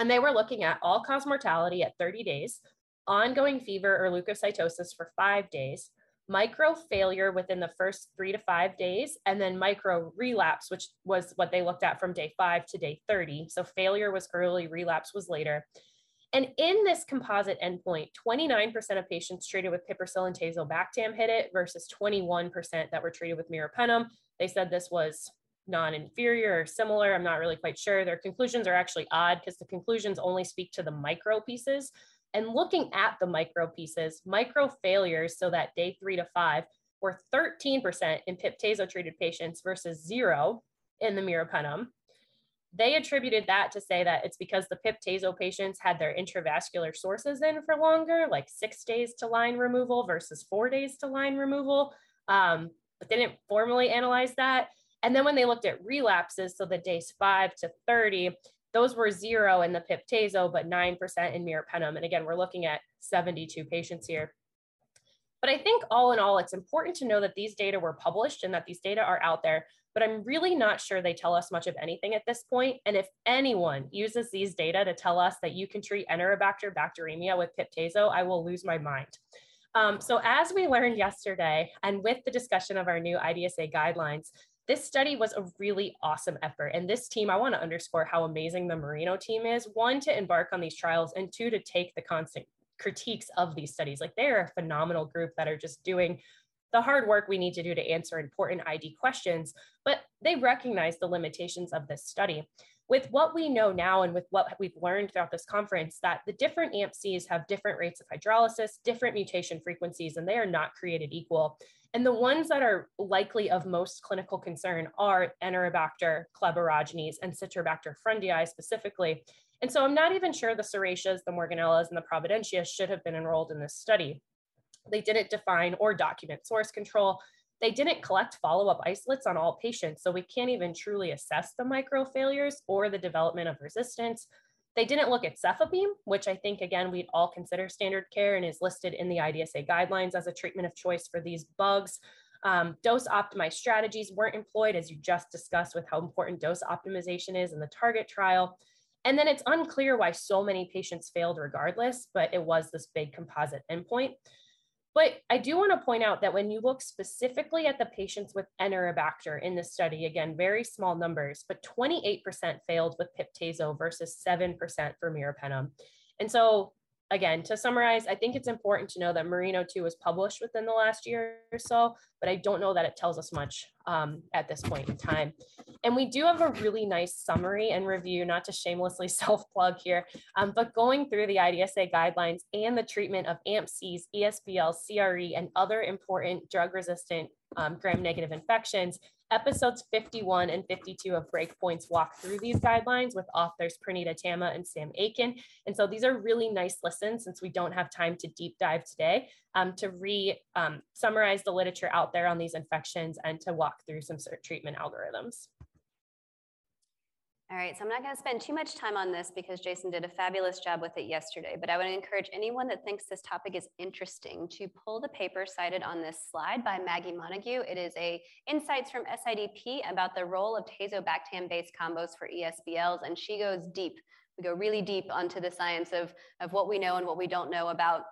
[SPEAKER 3] And they were looking at all-cause mortality at 30 days, ongoing fever or leukocytosis for five days, micro failure within the first three to five days, and then micro relapse, which was what they looked at from day five to day 30. So failure was early, relapse was later. And in this composite endpoint, 29% of patients treated with piperacillin tazobactam hit it versus 21% that were treated with meropenem. They said this was non-inferior or similar. I'm not really quite sure. Their conclusions are actually odd because the conclusions only speak to the micro pieces. And looking at the micro pieces, micro failures, so that day three to five, were 13% in pip/tazo treated patients versus zero in the meropenem. They attributed that to say that it's because the pip/tazo patients had their intravascular sources in for longer, like six days to line removal versus four days to line removal. Um, but they didn't formally analyze that. And then when they looked at relapses, so the days five to 30, those were zero in the pip/tazo, but 9% in meropenem. And again, we're looking at 72 patients here. But I think all in all, it's important to know that these data were published and that these data are out there, but I'm really not sure they tell us much of anything at this point. And if anyone uses these data to tell us that you can treat Enterobacter bacteremia with pip/tazo, I will lose my mind. Um, so as we learned yesterday, and with the discussion of our new IDSA guidelines, this study was a really awesome effort. And this team, I want to underscore how amazing the Merino team is. One, to embark on these trials, and two, to take the constant critiques of these studies. Like they're a phenomenal group that are just doing the hard work we need to do to answer important ID questions, but they recognize the limitations of this study. With what we know now and with what we've learned throughout this conference, that the different AMP-Cs have different rates of hydrolysis, different mutation frequencies, and they are not created equal. And the ones that are likely of most clinical concern are Enterobacter, Klebsiella, and Citrobacter freundii specifically. And so I'm not even sure the Serratias, the Morganellas, and the Providencia should have been enrolled in this study. They didn't define or document source control. They didn't collect follow-up isolates on all patients, so we can't even truly assess the micro failures or the development of resistance. They didn't look at cefepime, which I think, again, we'd all consider standard care and is listed in the IDSA guidelines as a treatment of choice for these bugs. Um, dose optimized strategies weren't employed, as you just discussed, with how important dose optimization is in the target trial. And then it's unclear why so many patients failed regardless, but it was this big composite endpoint. But I do want to point out that when you look specifically at the patients with Enterobacter in this study, again, very small numbers, but 28% failed with pip/tazo versus 7% for meropenem. And so again, to summarize, I think it's important to know that Merino 2 was published within the last year or so, but I don't know that it tells us much um, at this point in time. And we do have a really nice summary and review, not to shamelessly self plug here, um, but going through the IDSA guidelines and the treatment of AMP-Cs, ESBL, CRE, and other important drug resistant um, gram negative infections Episodes 51 and 52 of Breakpoints walk through these guidelines with authors Pranita Tamma and Sam Aitken. And so these are really nice listens since we don't have time to deep dive today um, to re um, summarize the literature out there on these infections and to walk through some treatment algorithms.
[SPEAKER 2] All right, so I'm not going to spend too much time on this because Jason did a fabulous job with it yesterday, but I would encourage anyone that thinks this topic is interesting to pull the paper cited on this slide by Maggie Monogue. It is a Insights from SIDP about the role of tazobactam-based combos for ESBLs, and she goes deep. We go really deep onto the science of, of what we know and what we don't know about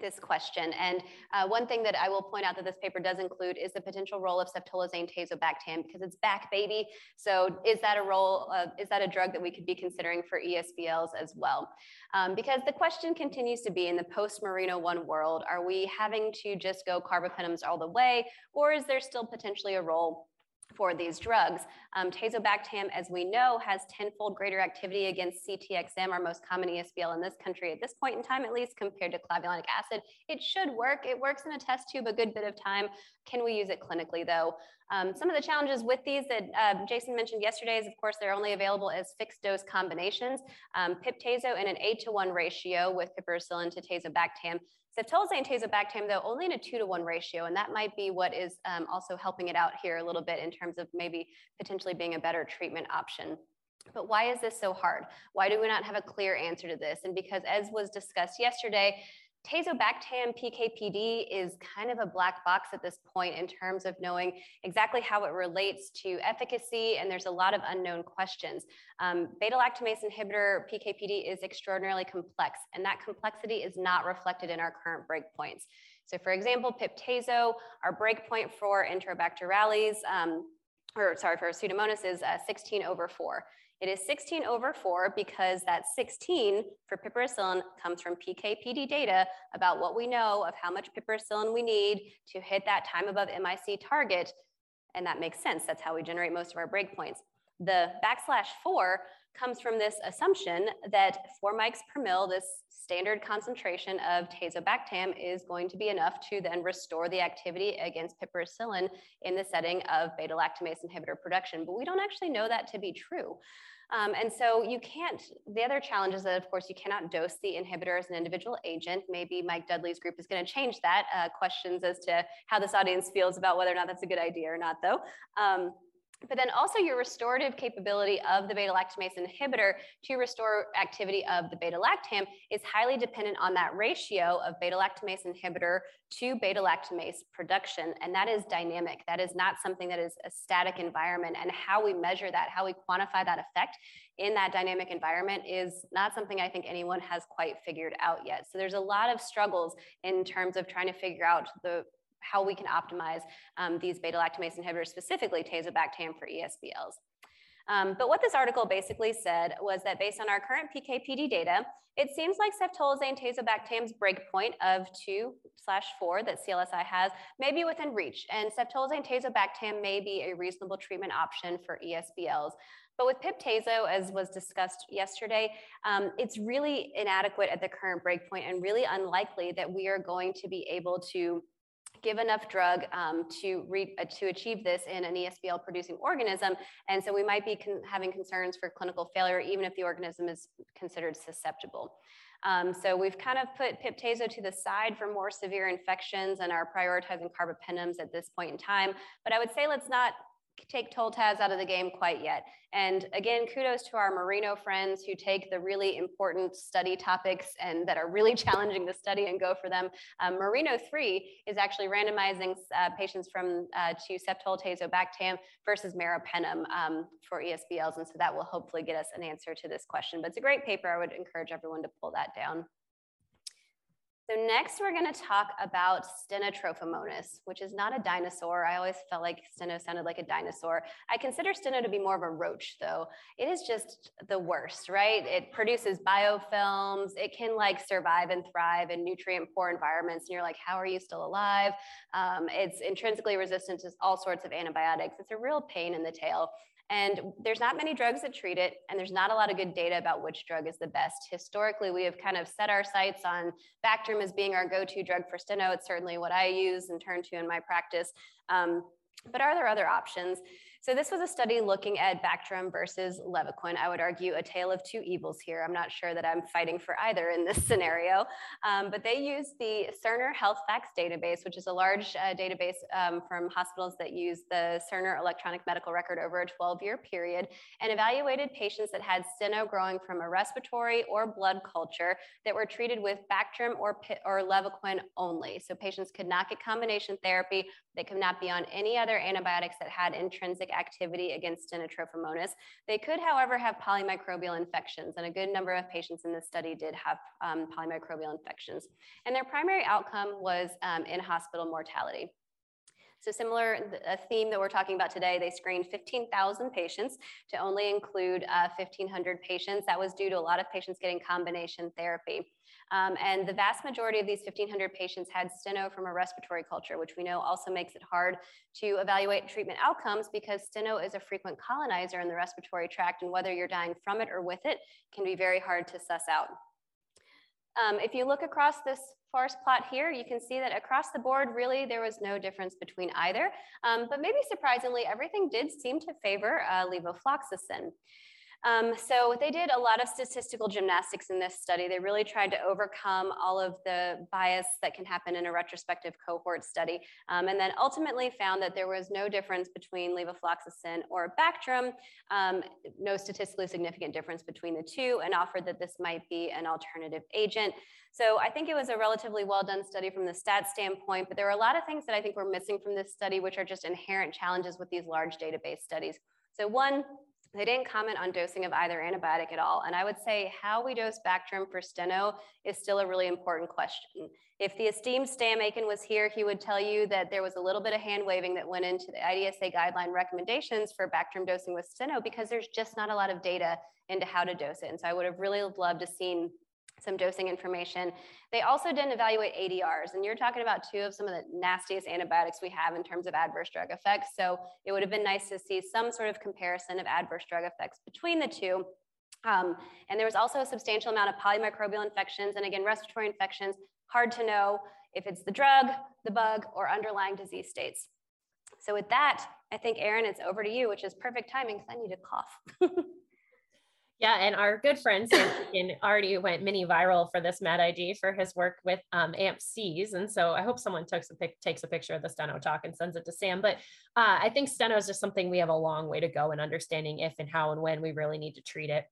[SPEAKER 2] this question. And uh, one thing that I will point out that this paper does include is the potential role of ceftolozane tazobactam because it's back baby. So is that a role, uh, is that a drug that we could be considering for ESBLs as well? Um, because the question continues to be in the post-Merino 1 world, are we having to just go carbapenems all the way or is there still potentially a role for these drugs. Um, tazobactam, as we know, has tenfold greater activity against CTXM, our most common ESBL in this country at this point in time, at least compared to clavulanic acid. It should work. It works in a test tube a good bit of time. Can we use it clinically though? Um, some of the challenges with these that uh, Jason mentioned yesterday is, of course, they're only available as fixed dose combinations. Um, pip-tazo in an 8 to 1 ratio with piperacillin to tazobactam Ceftolozane tazobactam, though, only in a two to one ratio, and that might be what is um, also helping it out here a little bit in terms of maybe potentially being a better treatment option. But why is this so hard? Why do we not have a clear answer to this? And because as was discussed yesterday, Tazobactam PKPD is kind of a black box at this point in terms of knowing exactly how it relates to efficacy, and there's a lot of unknown questions. Um, beta lactamase inhibitor PKPD is extraordinarily complex, and that complexity is not reflected in our current breakpoints. So, for example, pip/tazo, our breakpoint for Enterobacterales, um, or sorry, for Pseudomonas is uh, 16 over 4. It is 16 over 4 because that 16 for piperacillin comes from PKPD data about what we know of how much piperacillin we need to hit that time above MIC target. And that makes sense. That's how we generate most of our breakpoints. The backslash 4 comes from this assumption that 4 mics per mil, this standard concentration of tazobactam, is going to be enough to then restore the activity against piperacillin in the setting of beta lactamase inhibitor production. But we don't actually know that to be true. Um, and so you can't, the other challenge is that, of course, you cannot dose the inhibitor as an individual agent. Maybe Mike Dudley's group is going to change that. Uh, questions as to how this audience feels about whether or not that's a good idea or not, though. Um, but then also your restorative capability of the beta lactamase inhibitor to restore activity of the beta lactam is highly dependent on that ratio of beta lactamase inhibitor to beta lactamase production. And that is dynamic. That is not something that is a static environment. And how we measure that, how we quantify that effect in that dynamic environment is not something I think anyone has quite figured out yet. So there's a lot of struggles in terms of trying to figure out the how we can optimize um, these beta lactamase inhibitors, specifically tazobactam for ESBLs. Um, but what this article basically said was that based on our current PKPD data, it seems like ceftolozane tazobactam's breakpoint of 2 slash 4 that CLSI has may be within reach, and ceftolozane tazobactam may be a reasonable treatment option for ESBLs. But with pip/tazo, as was discussed yesterday, um, it's really inadequate at the current breakpoint and really unlikely that we are going to be able to give enough drug um, to, re- uh, to achieve this in an ESBL producing organism. And so we might be con- having concerns for clinical failure, even if the organism is considered susceptible. Um, so we've kind of put pip/tazo to the side for more severe infections and are prioritizing carbapenems at this point in time. But I would say let's not take Toltaz out of the game quite yet. And again, kudos to our Merino friends who take the really important study topics and that are really challenging to study and go for them. Um, Merino 3 is actually randomizing uh, patients from uh, to ceftolozane versus meropenem um, for ESBLs. And so that will hopefully get us an answer to this question. But it's a great paper. I would encourage everyone to pull that down. So next we're gonna talk about Stenotrophomonas, which is not a dinosaur. I always felt like steno sounded like a dinosaur. I consider steno to be more of a roach though. It is just the worst, right? It produces biofilms. It can like survive and thrive in nutrient poor environments. And you're like, how are you still alive? Um, it's intrinsically resistant to all sorts of antibiotics. It's a real pain in the tail. And there's not many drugs that treat it, and there's not a lot of good data about which drug is the best. Historically, we have kind of set our sights on Bactrim as being our go-to drug for steno. It's certainly what I use and turn to in my practice. Um, but are there other options? So this was a study looking at Bactrim versus Levaquin. I would argue a tale of two evils here. I'm not sure that I'm fighting for either in this scenario, um, but they used the Cerner Health Facts database, which is a large uh, database um, from hospitals that use the Cerner electronic medical record over a 12-year period, and evaluated patients that had steno growing from a respiratory or blood culture that were treated with Bactrim or, or Levaquin only. So patients could not get combination therapy. They could not be on any other antibiotics that had intrinsic activity against Stenotrophomonas. They could, however, have polymicrobial infections, and a good number of patients in this study did have um, polymicrobial infections. And their primary outcome was um, in hospital mortality. So similar, a theme that we're talking about today, they screened 15,000 patients to only include uh, 1,500 patients. That was due to a lot of patients getting combination therapy. Um, and the vast majority of these 1,500 patients had steno from a respiratory culture, which we know also makes it hard to evaluate treatment outcomes because steno is a frequent colonizer in the respiratory tract, and whether you're dying from it or with it can be very hard to suss out. Um, if you look across this forest plot here, you can see that across the board, really, there was no difference between either. Um, but maybe surprisingly, everything did seem to favor uh, levofloxacin. Um, so they did a lot of statistical gymnastics in this study. They really tried to overcome all of the bias that can happen in a retrospective cohort study, um, and then ultimately found that there was no difference between levofloxacin or Bactrim, um, no statistically significant difference between the two, and offered that this might be an alternative agent. So I think it was a relatively well done study from the stat standpoint, but there are a lot of things that I think were missing from this study, which are just inherent challenges with these large database studies. So one, they didn't comment on dosing of either antibiotic at all. And I would say how we dose Bactrim for steno is still a really important question. If the esteemed Stan Aitken was here, he would tell you that there was a little bit of hand waving that went into the IDSA guideline recommendations for Bactrim dosing with steno because there's just not a lot of data into how to dose it. And so I would have really loved to seen some dosing information. They also didn't evaluate ADRs, and you're talking about two of some of the nastiest antibiotics we have in terms of adverse drug effects. So it would have been nice to see some sort of comparison of adverse drug effects between the two. Um, and there was also a substantial amount of polymicrobial infections, and again, respiratory infections, hard to know if it's the drug, the bug, or underlying disease states. So with that, I think, Erin, it's over to you, which is perfect timing because I need to cough.
[SPEAKER 3] Yeah, and our good friend Sam already went mini viral for this Mad ID for his work with um, AMP-Cs, and so I hope someone takes a pic- takes a picture of the steno talk and sends it to Sam. But uh, I think steno is just something we have a long way to go in understanding if and how and when we really need to treat it.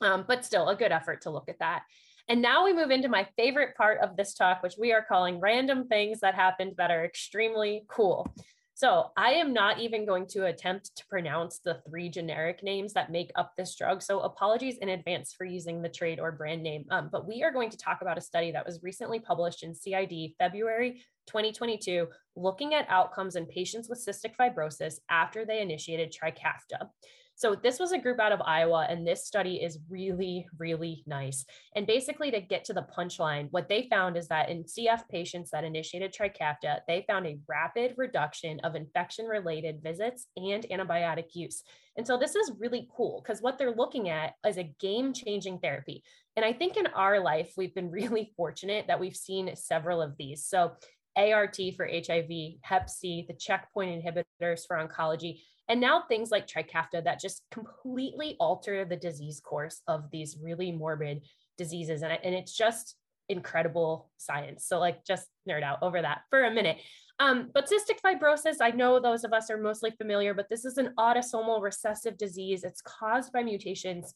[SPEAKER 3] Um, but still, a good effort to look at that. And now we move into my favorite part of this talk, which we are calling random things that happened that are extremely cool. So I am not even going to attempt to pronounce the three generic names that make up this drug. So apologies in advance for using the trade or brand name. Um, but we are going to talk about a study that was recently published in CID February 2022, looking at outcomes in patients with cystic fibrosis after they initiated Trikafta. So this was a group out of Iowa, and this study is really, really nice. And basically, to get to the punchline, what they found is that in CF patients that initiated Trikafta, they found a rapid reduction of infection-related visits and antibiotic use. And so this is really cool because what they're looking at is a game-changing therapy. And I think in our life, we've been really fortunate that we've seen several of these. So ART for HIV, Hep C, the checkpoint inhibitors for oncology, and now things like Trikafta that just completely alter the disease course of these really morbid diseases. And, and it's just incredible science. So like just nerd out over that for a minute. Um, but cystic fibrosis, I know those of us are mostly familiar, but this is an autosomal recessive disease. It's caused by mutations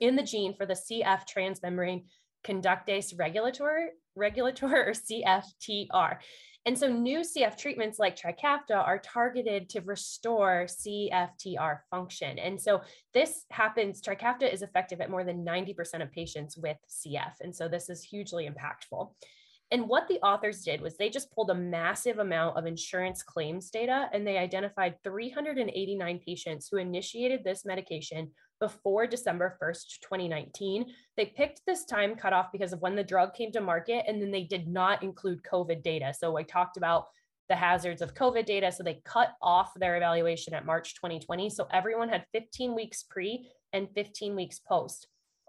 [SPEAKER 3] in the gene for the CF transmembrane conductance regulator, regulator or CFTR. And so new CF treatments like Trikafta are targeted to restore CFTR function. And so this happens, Trikafta is effective at more than 90% of patients with CF. And so this is hugely impactful. And what the authors did was they just pulled a massive amount of insurance claims data and they identified 389 patients who initiated this medication before December 1st, 2019. They picked this time cutoff because of when the drug came to market, and then they did not include COVID data. So I talked about the hazards of COVID data. So they cut off their evaluation at March 2020. So everyone had 15 weeks pre and 15 weeks post.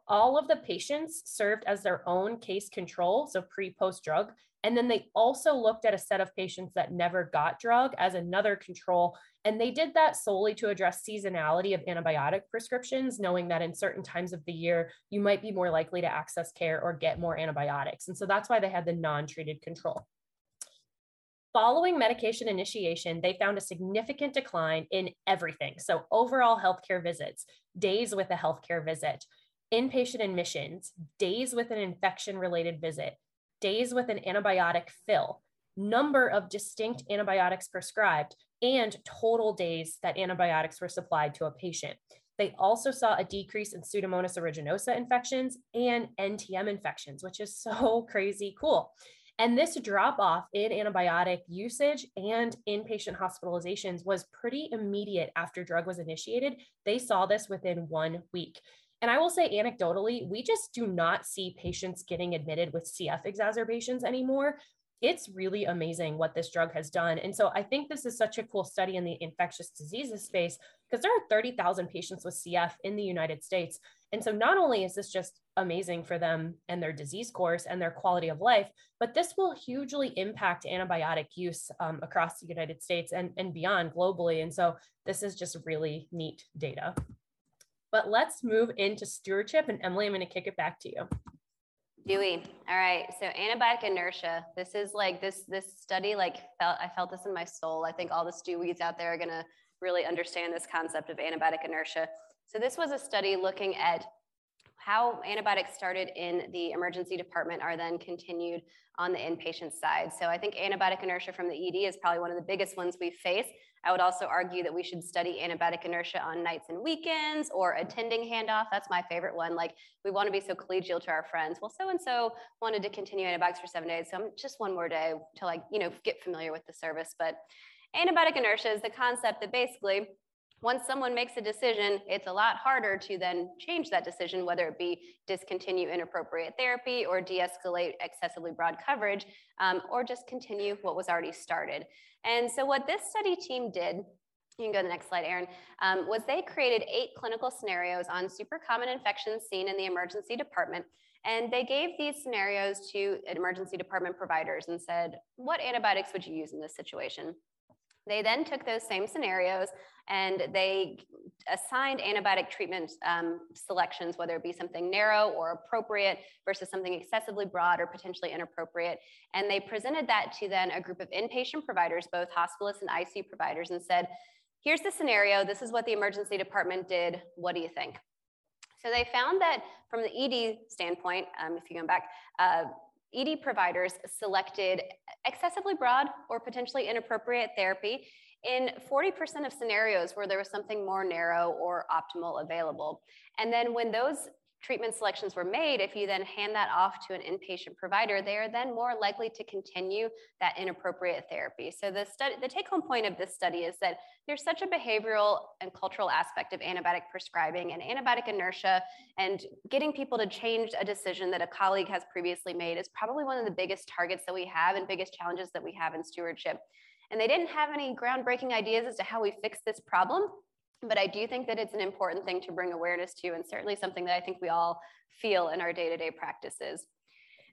[SPEAKER 3] All of the patients served as their own case control, so pre post drug. And then they also looked at a set of patients that never got drug as another control. And they did that solely to address seasonality of antibiotic prescriptions, knowing that in certain times of the year, you might be more likely to access care or get more antibiotics. And so that's why they had the non treated control. Following medication initiation, they found a significant decline in everything. So, overall healthcare visits, days with a healthcare visit, inpatient admissions, days with an infection related visit, days with an antibiotic fill, number of distinct antibiotics prescribed, and total days that antibiotics were supplied to a patient. They also saw a decrease in Pseudomonas aeruginosa infections and NTM infections, which is so crazy cool. And this drop off in antibiotic usage and inpatient hospitalizations was pretty immediate after drug was initiated. They saw this within one week. And I will say anecdotally, we just do not see patients getting admitted with CF exacerbations anymore. It's really amazing what this drug has done. And so I think this is such a cool study in the infectious diseases space because there are 30,000 patients with CF in the United States. And so not only is this just amazing for them and their disease course and their quality of life, but this will hugely impact antibiotic use um, across the United States and, and beyond globally. And so this is just really neat data. But let's move into stewardship. And Emily, I'm going to kick it back to you.
[SPEAKER 2] Dewey. All right. So antibiotic inertia. This is like this this study like felt I felt this in my soul. I think all the Stewies out there are gonna really understand this concept of antibiotic inertia. So this was a study looking at how antibiotics started in the emergency department are then continued on the inpatient side. So I think antibiotic inertia from the ED is probably one of the biggest ones we face. I would also argue that we should study antibiotic inertia on nights and weekends or attending handoff. That's my favorite one. Like we want to be so collegial to our friends. Well, so and so wanted to continue antibiotics for seven days, so I'm just one more day to like you know get familiar with the service. But antibiotic inertia is the concept that basically once someone makes a decision, it's a lot harder to then change that decision, whether it be discontinue inappropriate therapy or de escalate excessively broad coverage, um, or just continue what was already started. And so, what this study team did you can go to the next slide, Erin, um, was they created eight clinical scenarios on super common infections seen in the emergency department. And they gave these scenarios to emergency department providers and said, what antibiotics would you use in this situation? They then took those same scenarios and they assigned antibiotic treatment um, selections, whether it be something narrow or appropriate versus something excessively broad or potentially inappropriate. And they presented that to then a group of inpatient providers, both hospitalists and ICU providers, and said, here's the scenario. This is what the emergency department did. What do you think? So they found that from the ED standpoint, um, if you go back, uh, ED providers selected excessively broad or potentially inappropriate therapy in 40% of scenarios where there was something more narrow or optimal available. And then when those treatment selections were made, if you then hand that off to an inpatient provider, they are then more likely to continue that inappropriate therapy. So the study, the take home point of this study is that there's such a behavioral and cultural aspect of antibiotic prescribing and antibiotic inertia and getting people to change a decision that a colleague has previously made is probably one of the biggest targets that we have and biggest challenges that we have in stewardship. And they didn't have any groundbreaking ideas as to how we fix this problem. But I do think that it's an important thing to bring awareness to, and certainly something that I think we all feel in our day to day practices.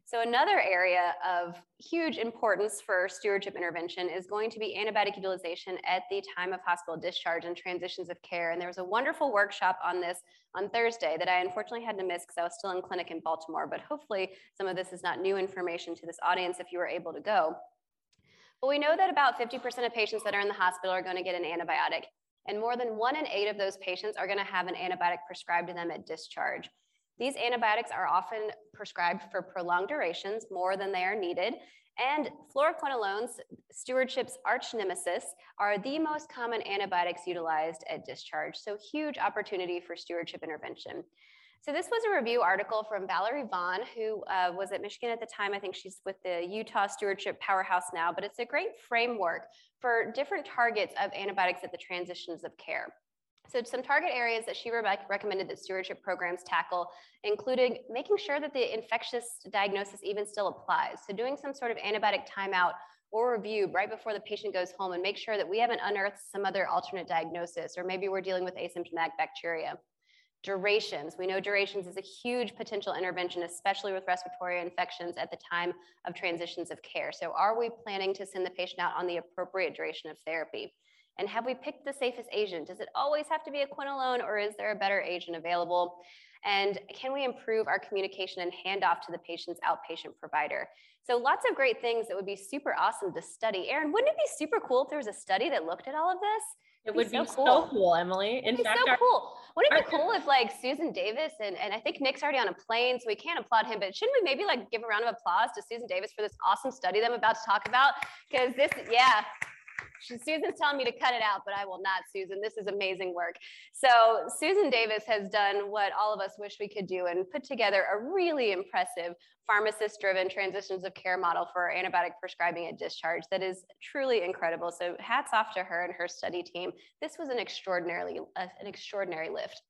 [SPEAKER 2] So, another area of huge importance for stewardship intervention is going to be antibiotic utilization at the time of hospital discharge and transitions of care. And there was a wonderful workshop on this on Thursday that I unfortunately had to miss because I was still in clinic in Baltimore. But hopefully, some of this is not new information to this audience if you were able to go. But we know that about 50% of patients that are in the hospital are going to get an antibiotic. And more than one in eight of those patients are going to have an antibiotic prescribed to them at discharge. These antibiotics are often prescribed for prolonged durations, more than they are needed. And fluoroquinolones, stewardship's arch nemesis, are the most common antibiotics utilized at discharge. So, huge opportunity for stewardship intervention. So this was a review article from Valerie Vaughn, who uh, was at Michigan at the time. I think she's with the Utah Stewardship Powerhouse now, but it's a great framework for different targets of antibiotics at the transitions of care. So some target areas that she recommended that stewardship programs tackle included making sure that the infectious diagnosis even still applies. So doing some sort of antibiotic timeout or review right before the patient goes home and make sure that we haven't unearthed some other alternate diagnosis, or maybe we're dealing with asymptomatic bacteriuria. Durations. We know durations is a huge potential intervention, especially with respiratory infections at the time of transitions of care. So, are we planning to send the patient out on the appropriate duration of therapy? And have we picked the safest agent? Does it always have to be a quinolone or is there a better agent available? And can we improve our communication and handoff to the patient's outpatient provider? So lots of great things that would be super awesome to study. Erin, wouldn't it be super cool if there was a study that looked at all of this?
[SPEAKER 3] It would be, so, cool. so cool, Emily.
[SPEAKER 2] In fact, so our, cool. Wouldn't it be cool if like Susan Davis and, and I think Nick's already on a plane, so we can't applaud him, but shouldn't we maybe like give a round of applause to Susan Davis for this awesome study that I'm about to talk about? Because this, yeah, Susan's telling me to cut it out, but I will not, Susan. This is amazing work. So Susan Davis has done what all of us wish we could do and put together a really impressive pharmacist-driven transitions of care model for antibiotic prescribing at discharge that is truly incredible. So hats off to her and her study team. This was an extraordinarily uh, an extraordinary lift.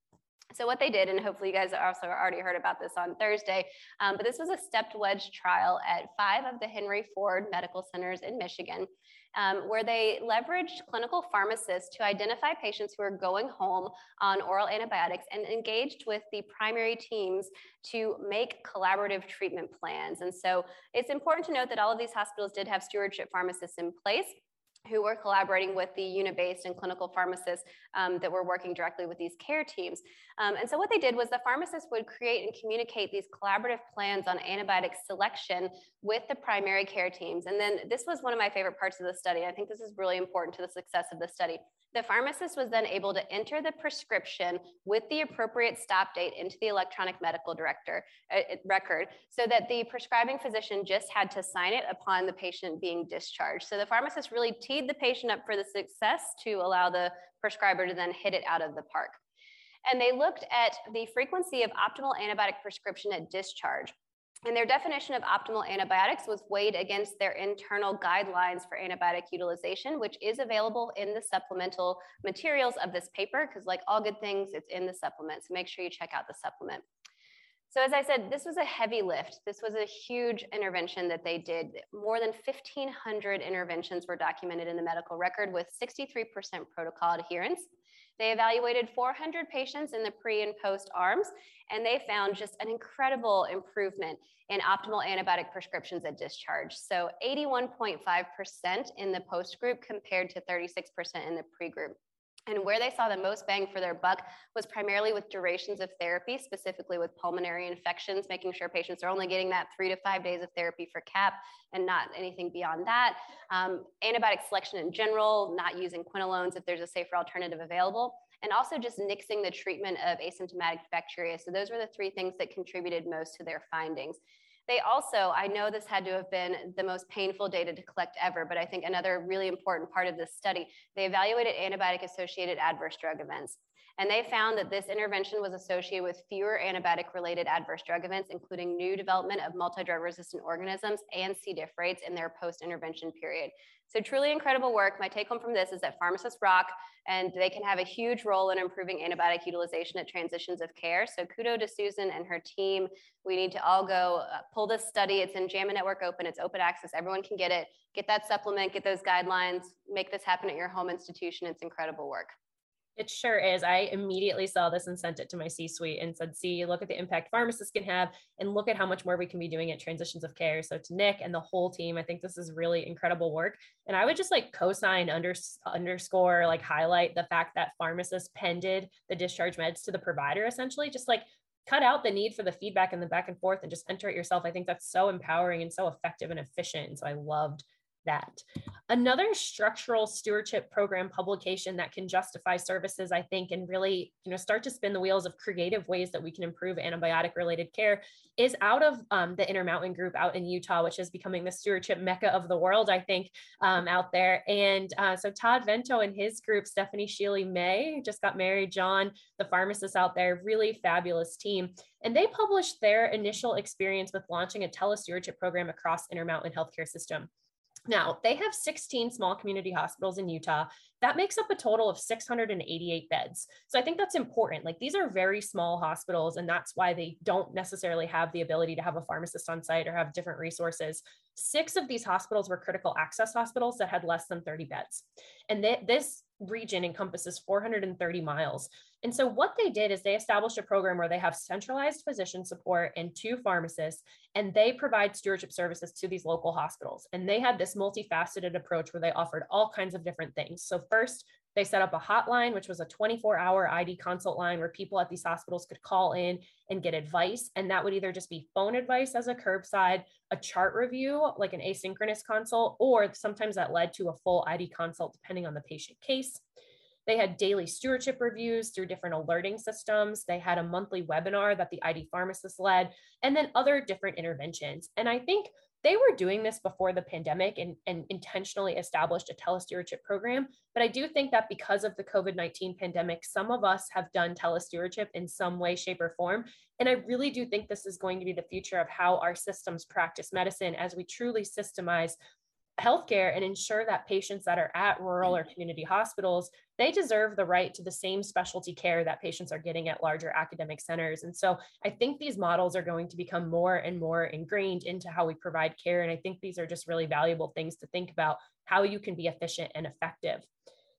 [SPEAKER 2] So what they did, and hopefully you guys also already heard about this on Thursday, um, but this was a stepped wedge trial at five of the Henry Ford medical centers in Michigan um, where they leveraged clinical pharmacists to identify patients who are going home on oral antibiotics and engaged with the primary teams to make collaborative treatment plans. And so it's important to note that all of these hospitals did have stewardship pharmacists in place. Who were collaborating with the unit-based and clinical pharmacists um, that were working directly with these care teams. Um, and so what they did was the pharmacists would create and communicate these collaborative plans on antibiotic selection with the primary care teams. And then this was one of my favorite parts of the study. I think this is really important to the success of the study. The pharmacist was then able to enter the prescription with the appropriate stop date into the electronic medical director uh, record so that the prescribing physician just had to sign it upon the patient being discharged. So the pharmacist really teed the patient up for the success to allow the prescriber to then hit it out of the park. And they looked at the frequency of optimal antibiotic prescription at discharge. And their definition of optimal antibiotics was weighed against their internal guidelines for antibiotic utilization, which is available in the supplemental materials of this paper, because like all good things, it's in the supplement. So make sure you check out the supplement. So as I said, this was a heavy lift. This was a huge intervention that they did. More than 1,500 interventions were documented in the medical record with 63% protocol adherence. They evaluated 400 patients in the pre and post arms, and they found just an incredible improvement in optimal antibiotic prescriptions at discharge. So 81.5% in the post group compared to 36% in the pre group. And where they saw the most bang for their buck was primarily with durations of therapy, specifically with pulmonary infections, making sure patients are only getting that three to five days of therapy for CAP and not anything beyond that. Um, antibiotic selection in general, not using quinolones if there's a safer alternative available, and also just nixing the treatment of asymptomatic bacteriuria. So those were the three things that contributed most to their findings. They also, I know this had to have been the most painful data to collect ever, but I think another really important part of this study, they evaluated antibiotic associated adverse drug events. And they found that this intervention was associated with fewer antibiotic related adverse drug events, including new development of multi drug resistant organisms and C. diff rates in their post intervention period. So, truly incredible work. My take home from this is that pharmacists rock and they can have a huge role in improving antibiotic utilization at transitions of care. So, kudo to Susan and her team. We need to all go uh, pull this study. It's in JAMA Network Open, it's open access. Everyone can get it. Get that supplement, get those guidelines, make this happen at your home institution. It's incredible work.
[SPEAKER 3] It sure is. I immediately saw this and sent it to my C suite and said, see, look at the impact pharmacists can have and look at how much more we can be doing at transitions of care. So to Nick and the whole team, I think this is really incredible work. And I would just like co-sign under, underscore, like highlight the fact that pharmacists pended the discharge meds to the provider, essentially, just like cut out the need for the feedback and the back and forth and just enter it yourself. I think that's so empowering and so effective and efficient. And so I loved that. Another structural stewardship program publication that can justify services, I think, and really, you know, start to spin the wheels of creative ways that we can improve antibiotic related care is out of um, the Intermountain Group out in Utah, which is becoming the stewardship mecca of the world, I think, um, out there. And uh, so Todd Vento and his group, Stephanie Sheely May, just got married, John, the pharmacist out there, really fabulous team. And they published their initial experience with launching a telestewardship program across Intermountain Healthcare System. Now, they have 16 small community hospitals in Utah. That makes up a total of 688 beds. So I think that's important. Like these are very small hospitals, and that's why they don't necessarily have the ability to have a pharmacist on site or have different resources. Six of these hospitals were critical access hospitals that had less than 30 beds. And th- this region encompasses 430 miles. And so, what they did is they established a program where they have centralized physician support and two pharmacists, and they provide stewardship services to these local hospitals. And they had this multifaceted approach where they offered all kinds of different things. So, first, they set up a hotline, which was a 24 hour ID consult line where people at these hospitals could call in and get advice. And that would either just be phone advice as a curbside, a chart review, like an asynchronous consult, or sometimes that led to a full ID consult, depending on the patient case. They had daily stewardship reviews through different alerting systems. They had a monthly webinar that the ID pharmacist led, and then other different interventions. And I think they were doing this before the pandemic and, and intentionally established a telestewardship program. But I do think that because of the COVID 19 pandemic, some of us have done telestewardship in some way, shape, or form. And I really do think this is going to be the future of how our systems practice medicine as we truly systemize healthcare and ensure that patients that are at rural or mm-hmm. community hospitals they deserve the right to the same specialty care that patients are getting at larger academic centers. And so i think these models are going to become more and more ingrained into how we provide care. And i think these are just really valuable things to think about how you can be efficient and effective.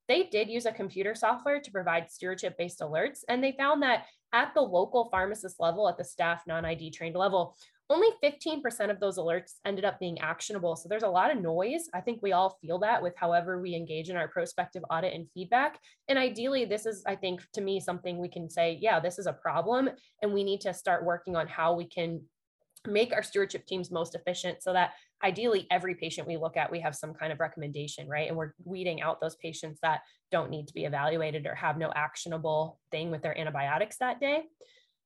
[SPEAKER 3] They did use a computer software to provide stewardship based alerts and they found that at the local pharmacist level at the staff non-id trained level only 15% of those alerts ended up being actionable. So there's a lot of noise. I think we all feel that with however we engage in our prospective audit and feedback. And ideally, this is, I think, to me, something we can say, yeah, this is a problem. And we need to start working on how we can make our stewardship teams most efficient so that ideally every patient we look at we have some kind of recommendation right and we're weeding out those patients that don't need to be evaluated or have no actionable thing with their antibiotics that day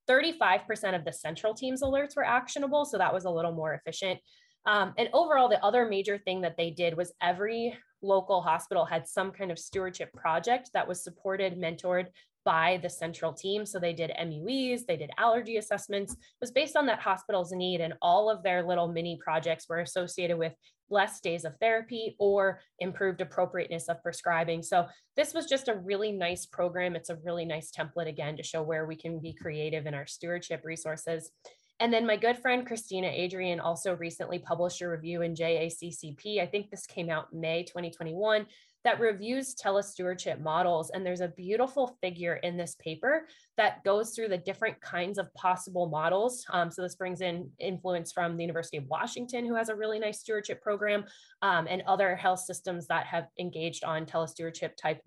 [SPEAKER 3] 35% of the central team's alerts were actionable. So that was a little more efficient. Um, and overall, the other major thing that they did was every local hospital had some kind of stewardship project that was supported, mentored by the central team. So they did MUEs, they did allergy assessments. It was based on that hospital's need, and all of their little mini projects were associated with less days of therapy or improved appropriateness of prescribing. So this was just a really nice program. It's a really nice template again to show where we can be creative in our stewardship resources. And then my good friend Christina Adrian also recently published a review in JACCP. I think this came out May 2021 that reviews telestewardship models. And there's a beautiful figure in this paper that goes through the different kinds of possible models. Um, so this brings in influence from the University of Washington, who has a really nice stewardship program, um, and other health systems that have engaged on telestewardship type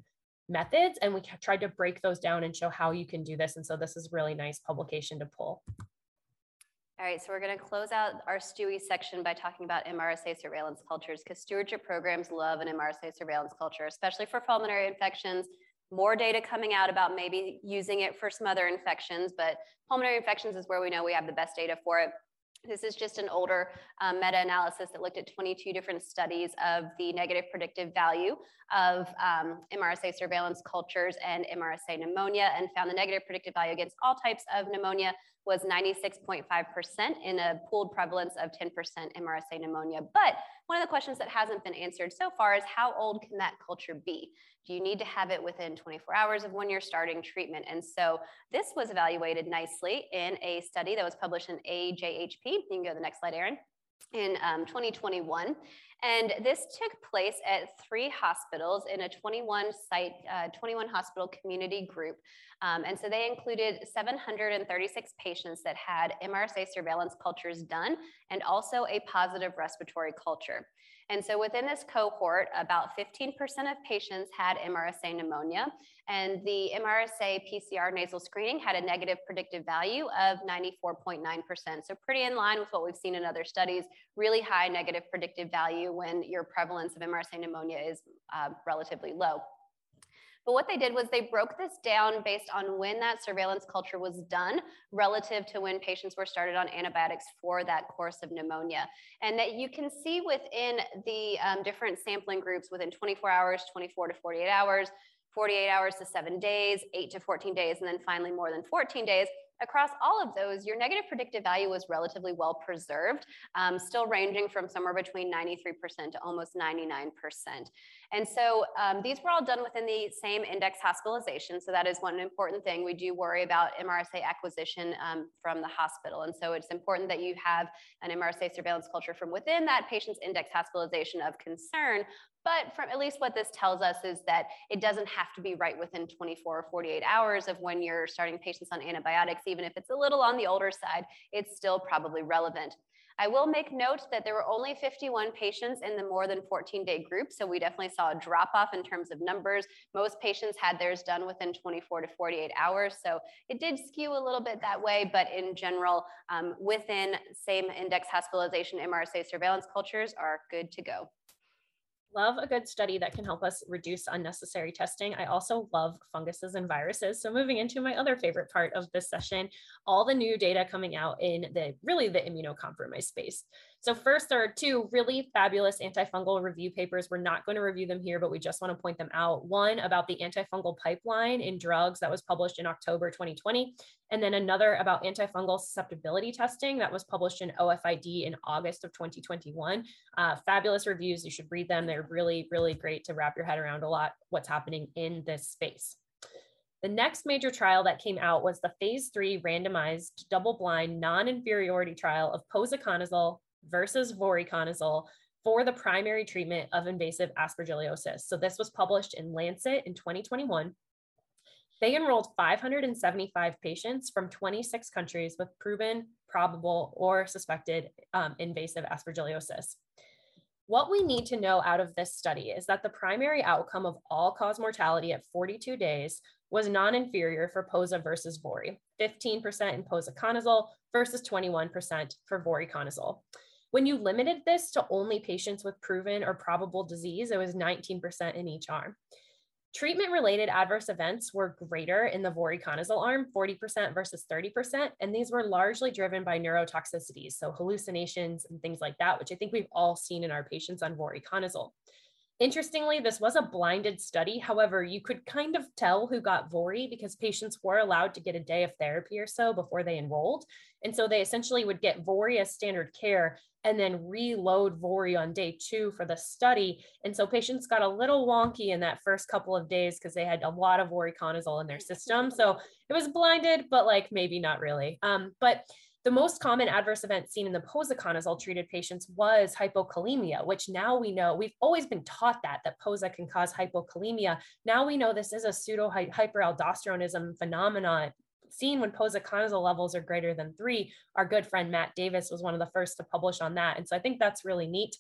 [SPEAKER 3] methods. And we tried to break those down and show how you can do this. And so this is really nice publication to pull.
[SPEAKER 2] All right, so we're going to close out our STEWI section by talking about MRSA surveillance cultures because stewardship programs love an MRSA surveillance culture, especially for pulmonary infections. More data coming out about maybe using it for some other infections, but pulmonary infections is where we know we have the best data for it. This is just an older um, meta-analysis that looked at 22 different studies of the negative predictive value of um, MRSA surveillance cultures and MRSA pneumonia and found the negative predictive value against all types of pneumonia was 96.5% in a pooled prevalence of 10% MRSA pneumonia. But one of the questions that hasn't been answered so far is how old can that culture be? Do you need to have it within 24 hours of when you're starting treatment? And so this was evaluated nicely in a study that was published in AJHP. You can go to the next slide, Erin in um, 2021. And this took place at three hospitals in a 21 site, uh, 21 hospital community group. Um, and so they included 736 patients that had MRSA surveillance cultures done and also a positive respiratory culture. And so within this cohort, about 15% of patients had MRSA pneumonia, and the MRSA PCR nasal screening had a negative predictive value of 94.9%. So pretty in line with what we've seen in other studies, really high negative predictive value when your prevalence of MRSA pneumonia is uh, relatively low. But what they did was they broke this down based on when that surveillance culture was done relative to when patients were started on antibiotics for that course of pneumonia. And that you can see within the um, different sampling groups within 24 hours, 24 to 48 hours, 48 hours to seven days, eight to 14 days, and then finally more than 14 days, Across all of those, your negative predictive value was relatively well preserved, um, still ranging from somewhere between 93% to almost 99%. And so um, these were all done within the same index hospitalization. So that is one important thing. We do worry about MRSA acquisition um, from the hospital. And so it's important that you have an MRSA surveillance culture from within that patient's index hospitalization of concern. But from at least what this tells us is that it doesn't have to be right within 24 or 48 hours of when you're starting patients on antibiotics, even if it's a little on the older side, it's still probably relevant. I will make note that there were only 51 patients in the more than 14 day group. So we definitely saw a drop off in terms of numbers. Most patients had theirs done within 24 to 48 hours. So it did skew a little bit that way, but in general, um, within same index hospitalization, MRSA surveillance cultures are good to go
[SPEAKER 3] love a good study that can help us reduce unnecessary testing. I also love funguses and viruses. So moving into my other favorite part of this session, all the new data coming out in the really the immunocompromised space. So first, there are two really fabulous antifungal review papers. We're not going to review them here, but we just want to point them out. One about the antifungal pipeline in drugs that was published in October 2020, and then another about antifungal susceptibility testing that was published in OFID in August of 2021. Uh, fabulous reviews. You should read them. They're really, really great to wrap your head around a lot what's happening in this space. The next major trial that came out was the phase three randomized double blind non inferiority trial of posaconazole versus voriconazole for the primary treatment of invasive aspergillosis. So this was published in Lancet in 2021. They enrolled 575 patients from 26 countries with proven, probable, or suspected um, invasive aspergillosis. What we need to know out of this study is that the primary outcome of all cause mortality at 42 days was non-inferior for POSA versus VORI, 15% in posaconazole versus 21% for voriconazole. When you limited this to only patients with proven or probable disease, it was 19% in each arm. Treatment related adverse events were greater in the voriconazole arm, 40% versus 30%, and these were largely driven by neurotoxicities, so hallucinations and things like that, which I think we've all seen in our patients on voriconazole. Interestingly, this was a blinded study. However, you could kind of tell who got VORI because patients were allowed to get a day of therapy or so before they enrolled. And so they essentially would get VORI as standard care and then reload VORI on day two for the study. And so patients got a little wonky in that first couple of days because they had a lot of voriconazole in their system. So it was blinded, but like maybe not really. Um, but the most common adverse event seen in the posaconazole treated patients was hypokalemia, which now we know we've always been taught that that posa can cause hypokalemia. Now we know this is a pseudo hyperaldosteronism phenomenon seen when posaconazole levels are greater than three. Our good friend Matt Davis was one of the first to publish on that, and so I think that's really neat.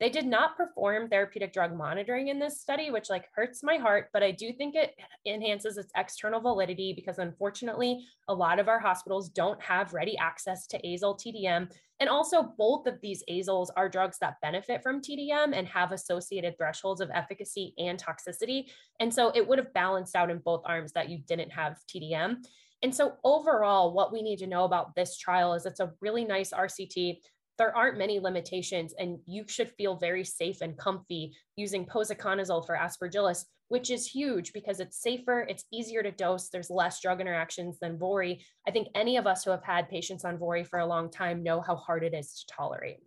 [SPEAKER 3] They did not perform therapeutic drug monitoring in this study, which like hurts my heart, but I do think it enhances its external validity because unfortunately, a lot of our hospitals don't have ready access to azole TDM. And also both of these azoles are drugs that benefit from TDM and have associated thresholds of efficacy and toxicity. And so it would have balanced out in both arms that you didn't have TDM. And so overall, what we need to know about this trial is it's a really nice RCT there aren't many limitations and you should feel very safe and comfy using posaconazole for aspergillus which is huge because it's safer it's easier to dose there's less drug interactions than vori i. Think any of us who have had patients on vori for a long time know how hard it is to tolerate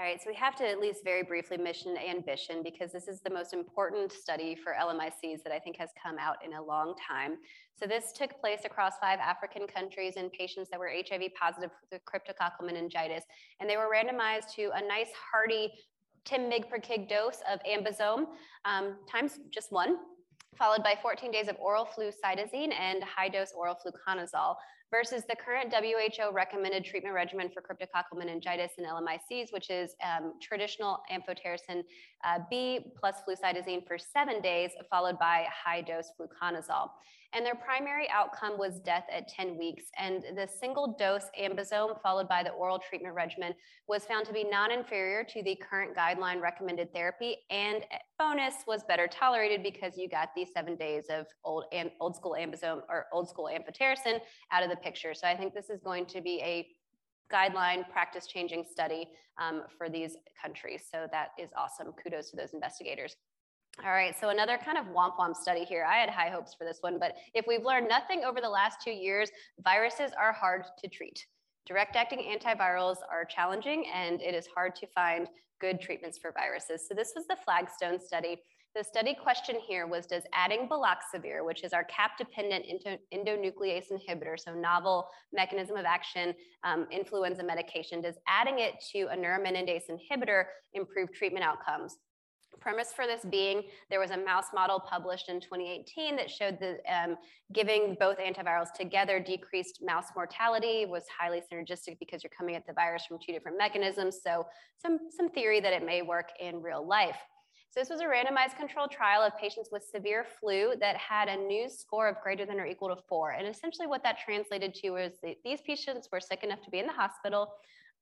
[SPEAKER 2] all right, so we have to at least very briefly mention ambition because this is the most important study for LMICs that I think has come out in a long time. So this took place across five African countries in patients that were HIV positive with cryptococcal meningitis, and they were randomized to a nice hearty 10 mg per kg dose of AmBisome um, times just one, followed by 14 days of oral flucytosine and high dose oral fluconazole versus the current WHO recommended treatment regimen for cryptococcal meningitis and LMICs, which is um, traditional amphotericin uh, B plus flucytosine for seven days, followed by high dose fluconazole and their primary outcome was death at 10 weeks. And the single dose AmBisome followed by the oral treatment regimen was found to be non-inferior to the current guideline recommended therapy and bonus was better tolerated because you got these seven days of old old school AmBisome or old school amphotericin out of the picture. So I think this is going to be a guideline practice changing study um, for these countries. So that is awesome. Kudos to those investigators. All right, so another kind of womp womp study here. I had high hopes for this one, but if we've learned nothing over the last two years, viruses are hard to treat. Direct acting antivirals are challenging and it is hard to find good treatments for viruses. So this was the Flagstone study. The study question here was Does adding baloxavir, which is our cap dependent endonuclease inhibitor, so novel mechanism of action um, influenza medication, does adding it to a neuraminidase inhibitor improve treatment outcomes? premise for this being there was a mouse model published in 2018 that showed that um, giving both antivirals together decreased mouse mortality was highly synergistic because you're coming at the virus from two different mechanisms so some some theory that it may work in real life so this was a randomized controlled trial of patients with severe flu that had a NEWS score of greater than or equal to four. And essentially what that translated to was these patients were sick enough to be in the hospital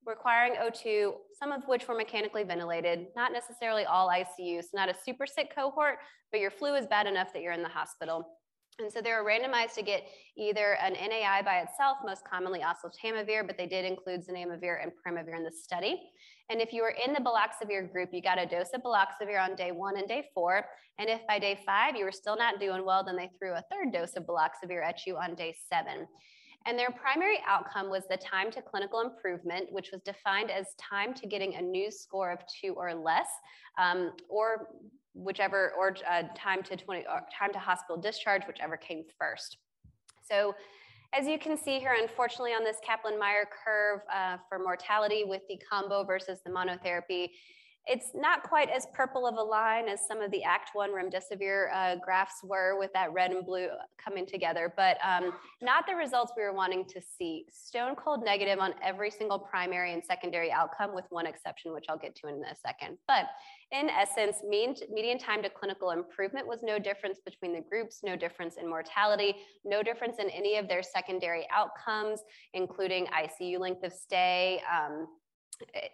[SPEAKER 2] requiring O2, some of which were mechanically ventilated, not necessarily all ICU, so not a super sick cohort, but your flu is bad enough that you're in the hospital. And so they were randomized to get either an NAI by itself, most commonly oseltamivir, but they did include zanamivir and peramivir in the study. And if you were in the baloxavir group, you got a dose of baloxavir on day one and day four. And if by day five you were still not doing well, then they threw a third dose of baloxavir at you on day seven. And their primary outcome was the time to clinical improvement, which was defined as time to getting a NEWS score of two or less, um, or whichever, or uh, time to 20, or time to hospital discharge, whichever came first. So as you can see here, unfortunately on this Kaplan-Meier curve uh, for mortality with the combo versus the monotherapy, It's not quite as purple of a line as some of the ACTT-1 remdesivir uh, graphs were with that red and blue coming together, but um, not the results we were wanting to see. Stone cold negative on every single primary and secondary outcome with one exception, which I'll get to in a second. But in essence, mean, median time to clinical improvement was no difference between the groups, no difference in mortality, no difference in any of their secondary outcomes, including ICU length of stay, um,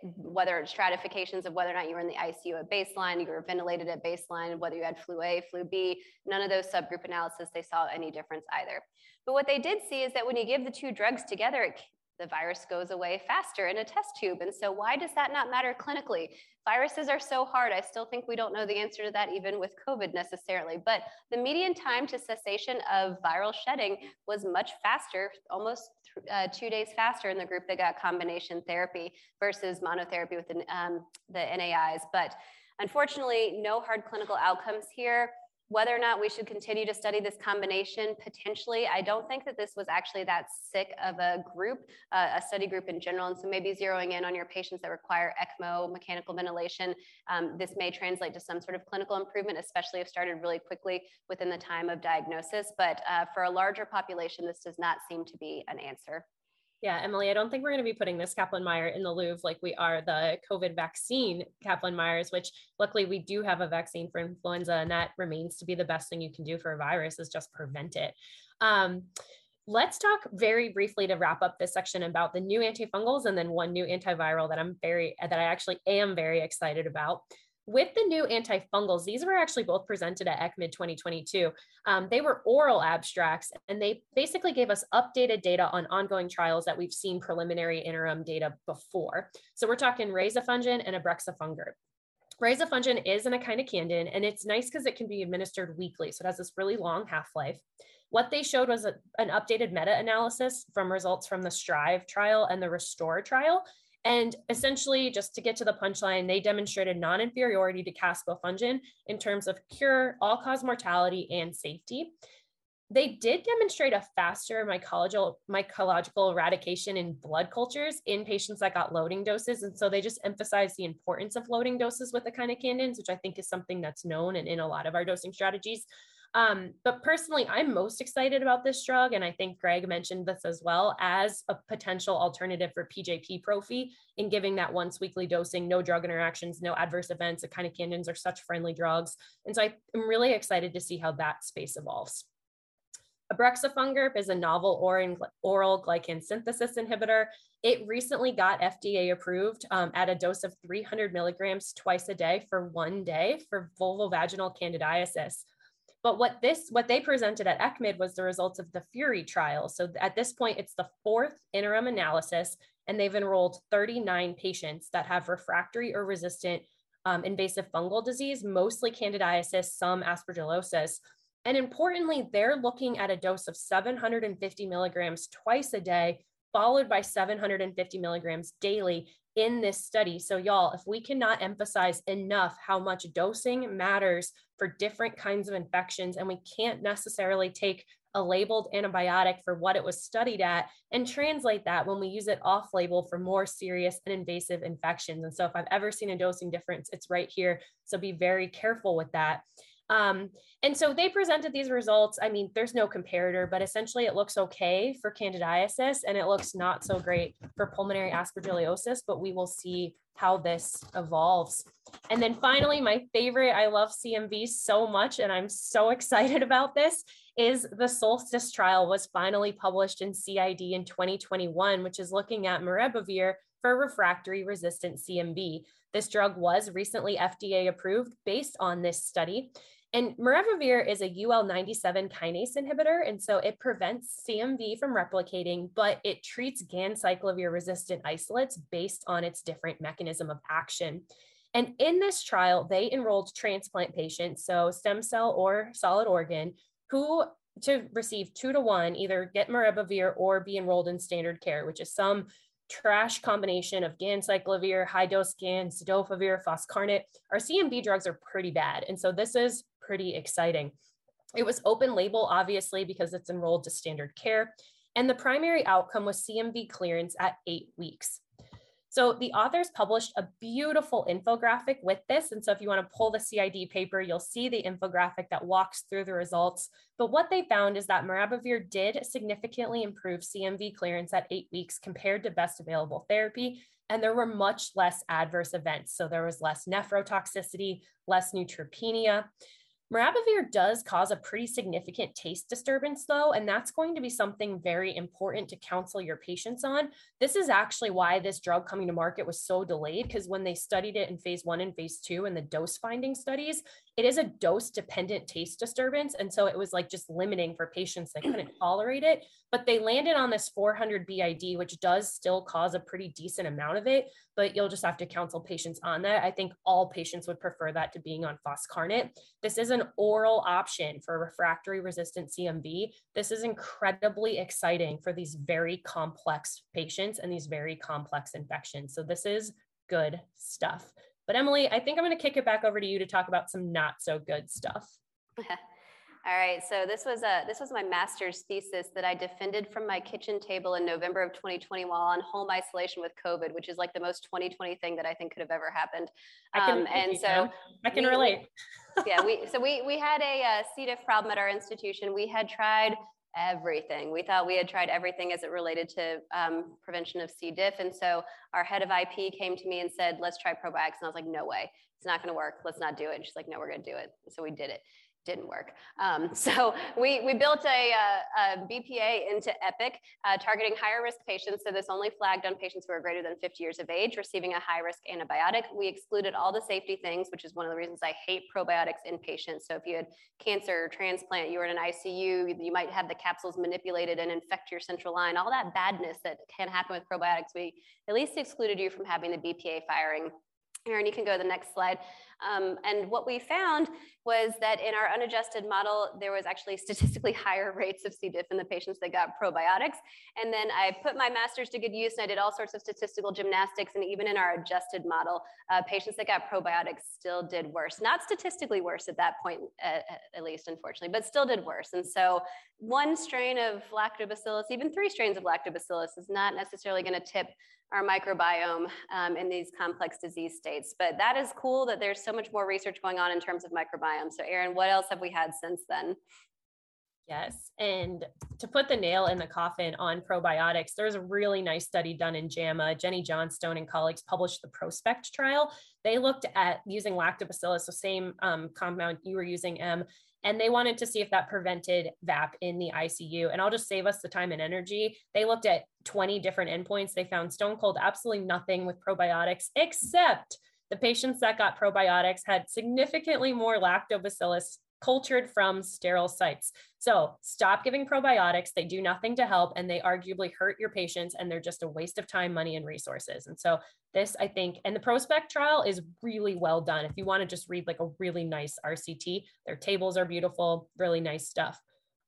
[SPEAKER 2] whether it's stratifications of whether or not you were in the ICU at baseline, you were ventilated at baseline, whether you had flu A, flu B, none of those subgroup analysis, they saw any difference either. But what they did see is that when you give the two drugs together, it, the virus goes away faster in a test tube. And so why does that not matter clinically? Viruses are so hard. I still think we don't know the answer to that even with COVID necessarily. But the median time to cessation of viral shedding was much faster, almost uh, two days faster in the group that got combination therapy versus monotherapy with the, um, the NAIs. But unfortunately, no hard clinical outcomes here. Whether or not we should continue to study this combination, potentially, I don't think that this was actually that sick of a group, uh, a study group in general. And so maybe zeroing in on your patients that require ECMO, mechanical ventilation, um, this may translate to some sort of clinical improvement, especially if started really quickly within the time of diagnosis. But uh, for a larger population, this does not seem to be an answer.
[SPEAKER 3] Yeah, Emily, I don't think we're going to be putting this Kaplan Meier in the Louvre like we are the COVID vaccine Kaplan Meiers, which luckily we do have a vaccine for influenza, and that remains to be the best thing you can do for a virus is just prevent it. Um, let's talk very briefly to wrap up this section about the new antifungals and then one new antiviral that I'm very that I actually am very excited about with the new antifungals, these were actually both presented at ECCMID 2022. Um, they were oral abstracts, and they basically gave us updated data on ongoing trials that we've seen preliminary interim data before. So we're talking rezafungin and ibrexafungerp. Rezafungin is an echinocandin, and it's nice because it can be administered weekly. So it has this really long half-life. What they showed was a, an updated meta-analysis from results from the STRIVE trial and the RESTORE trial, and essentially, just to get to the punchline, they demonstrated non inferiority to caspofungin in terms of cure, all cause mortality, and safety. They did demonstrate a faster mycological, mycological eradication in blood cultures in patients that got loading doses. And so they just emphasized the importance of loading doses with echinocandins, which I think is something that's known and in a lot of our dosing strategies. Um, but personally, I'm most excited about this drug. And I think Greg mentioned this as well as a potential alternative for PJP prophy in giving that once weekly dosing, no drug interactions, no adverse events. Echinocandins are such friendly drugs. And so I am really excited to see how that space evolves. Ibrexafungerp is a novel oral glucan synthesis inhibitor. It recently got FDA approved um, at a dose of 300 milligrams twice a day for one day for vulvovaginal candidiasis. But what this, what they presented at ECCMID was the results of the FURI trial. So at this point, it's the fourth interim analysis, and they've enrolled 39 patients that have refractory or resistant um, invasive fungal disease, mostly candidiasis, some aspergillosis. And importantly, they're looking at a dose of 750 milligrams twice a day, followed by 750 milligrams daily in this study. So, y'all, if we cannot emphasize enough how much dosing matters for different kinds of infections, and we can't necessarily take a labeled antibiotic for what it was studied at and translate that when we use it off label for more serious and invasive infections. And so, if I've ever seen a dosing difference, it's right here. So, be very careful with that. Um, and so they presented these results. I mean, there's no comparator, but essentially it looks okay for candidiasis and it looks not so great for pulmonary aspergillosis, but we will see how this evolves. And then finally, my favorite, I love CMV so much, and I'm so excited about this, is the Solstice trial was finally published in CID in 2021, which is looking at maribavir for refractory resistant CMV. This drug was recently FDA approved based on this study. And maribavir is a UL97 kinase inhibitor, and so it prevents CMV from replicating, but it treats ganciclovir resistant isolates based on its different mechanism of action. And in this trial, they enrolled transplant patients, so stem cell or solid organ, who to receive two to one, either get maribavir or be enrolled in standard care, which is some trash combination of ganciclovir, high dose GAN, cidofovir, foscarnet. Our CMV drugs are pretty bad. And so this is pretty exciting. It was open label, obviously, because it's enrolled to standard care. And the primary outcome was CMV clearance at eight weeks. So the authors published a beautiful infographic with this. And so if you want to pull the CID paper, you'll see the infographic that walks through the results. But what they found is that maribavir did significantly improve CMV clearance at eight weeks compared to best available therapy. And there were much less adverse events. So there was less nephrotoxicity, less neutropenia. Maribavir does cause a pretty significant taste disturbance, though, and that's going to be something very important to counsel your patients on. This is actually why this drug coming to market was so delayed, because when they studied it in phase one and phase two and the dose finding studies, it is a dose dependent taste disturbance. And so it was like just limiting for patients that couldn't tolerate it. But they landed on this 400 BID, which does still cause a pretty decent amount of it, but you'll just have to counsel patients on that. I think all patients would prefer that to being on foscarnet. This is an oral option for refractory resistant CMV. This is incredibly exciting for these very complex patients and these very complex infections. So this is good stuff. But Emily, I think I'm going to kick it back over to you to talk about some not so good stuff.
[SPEAKER 2] All right, so this was a this was my master's thesis that I defended from my kitchen table in November of 2020 while on home isolation with COVID, which is like the most 2020 thing that I think could have ever happened.
[SPEAKER 3] Um, and so I can we, relate.
[SPEAKER 2] yeah, we so we we had a, a C. diff problem at our institution. We had tried everything. We thought we had tried everything as it related to um, prevention of C. diff. And so our head of IP came to me and said, let's try probiotics. And I was like, no way, it's not going to work. Let's not do it. And she's like, no, we're going to do it. So we did it didn't work. Um, so we, we built a, a, a BPA into EPIC, uh, targeting higher risk patients. So this only flagged on patients who are greater than 50 years of age, receiving a high risk antibiotic. We excluded all the safety things, which is one of the reasons I hate probiotics in patients. So if you had cancer, or transplant, you were in an ICU, you might have the capsules manipulated and infect your central line, all that badness that can happen with probiotics. We at least excluded you from having the BPA firing Erin, you can go to the next slide. Um, and what we found was that in our unadjusted model, there was actually statistically higher rates of C. diff in the patients that got probiotics. And then I put my master's to good use and I did all sorts of statistical gymnastics. And even in our adjusted model, uh, patients that got probiotics still did worse. Not statistically worse at that point, uh, at least, unfortunately, but still did worse. And so one strain of lactobacillus, even three strains of lactobacillus is not necessarily going to tip our microbiome um, in these complex disease states. But that is cool that there's so much more research going on in terms of microbiome. So, Erin, what else have we had since then?
[SPEAKER 3] Yes. And to put the nail in the coffin on probiotics, there's a really nice study done in JAMA. Jenny Johnstone and colleagues published the Prospect trial. They looked at using lactobacillus, the same um, compound you were using, M, and they wanted to see if that prevented VAP in the ICU. And I'll just save us the time and energy. They looked at 20 different endpoints. They found stone cold absolutely nothing with probiotics, except the patients that got probiotics had significantly more lactobacillus cultured from sterile sites. So stop giving probiotics. They do nothing to help and they arguably hurt your patients and they're just a waste of time, money, and resources. And so this, I think, and the Prospect trial is really well done. If you want to just read like a really nice RCT, their tables are beautiful, really nice stuff.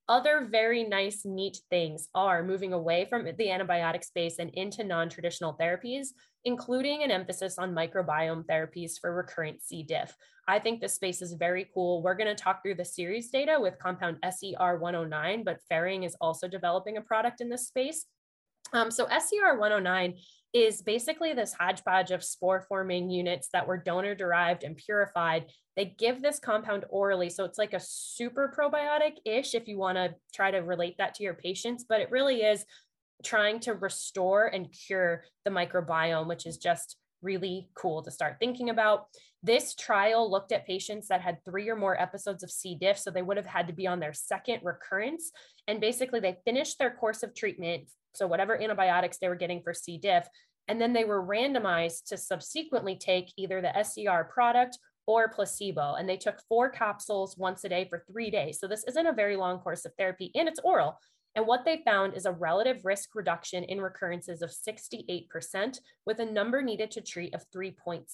[SPEAKER 3] Other very nice, neat things are moving away from the antibiotic space and into non traditional therapies, including an emphasis on microbiome therapies for recurrent C. diff. I think this space is very cool. We're going to talk through the Seres data with compound SER 109, but Ferring is also developing a product in this space. Um, so SER 109 is basically this hodgepodge of spore forming units that were donor derived and purified. They give this compound orally. So it's like a super probiotic ish if you want to try to relate that to your patients, but it really is trying to restore and cure the microbiome, which is just really cool to start thinking about. This trial looked at patients that had three or more episodes of C. diff, so they would have had to be on their second recurrence. And basically, they finished their course of treatment, so whatever antibiotics they were getting for C. diff, and then they were randomized to subsequently take either the SER product or placebo. And they took four capsules once a day for three days. So this isn't a very long course of therapy, and it's oral. And what they found is a relative risk reduction in recurrences of 68% with a number needed to treat of 3.6.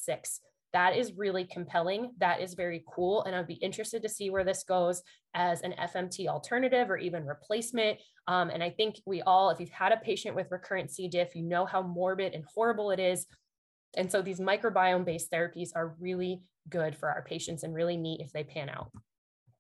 [SPEAKER 3] That is really compelling. That is very cool. And I'd be interested to see where this goes as an FMT alternative or even replacement. Um, and I think we all, if you've had a patient with recurrent C. diff, you know how morbid and horrible it is. And so these microbiome based therapies are really good for our patients and really neat if they pan out.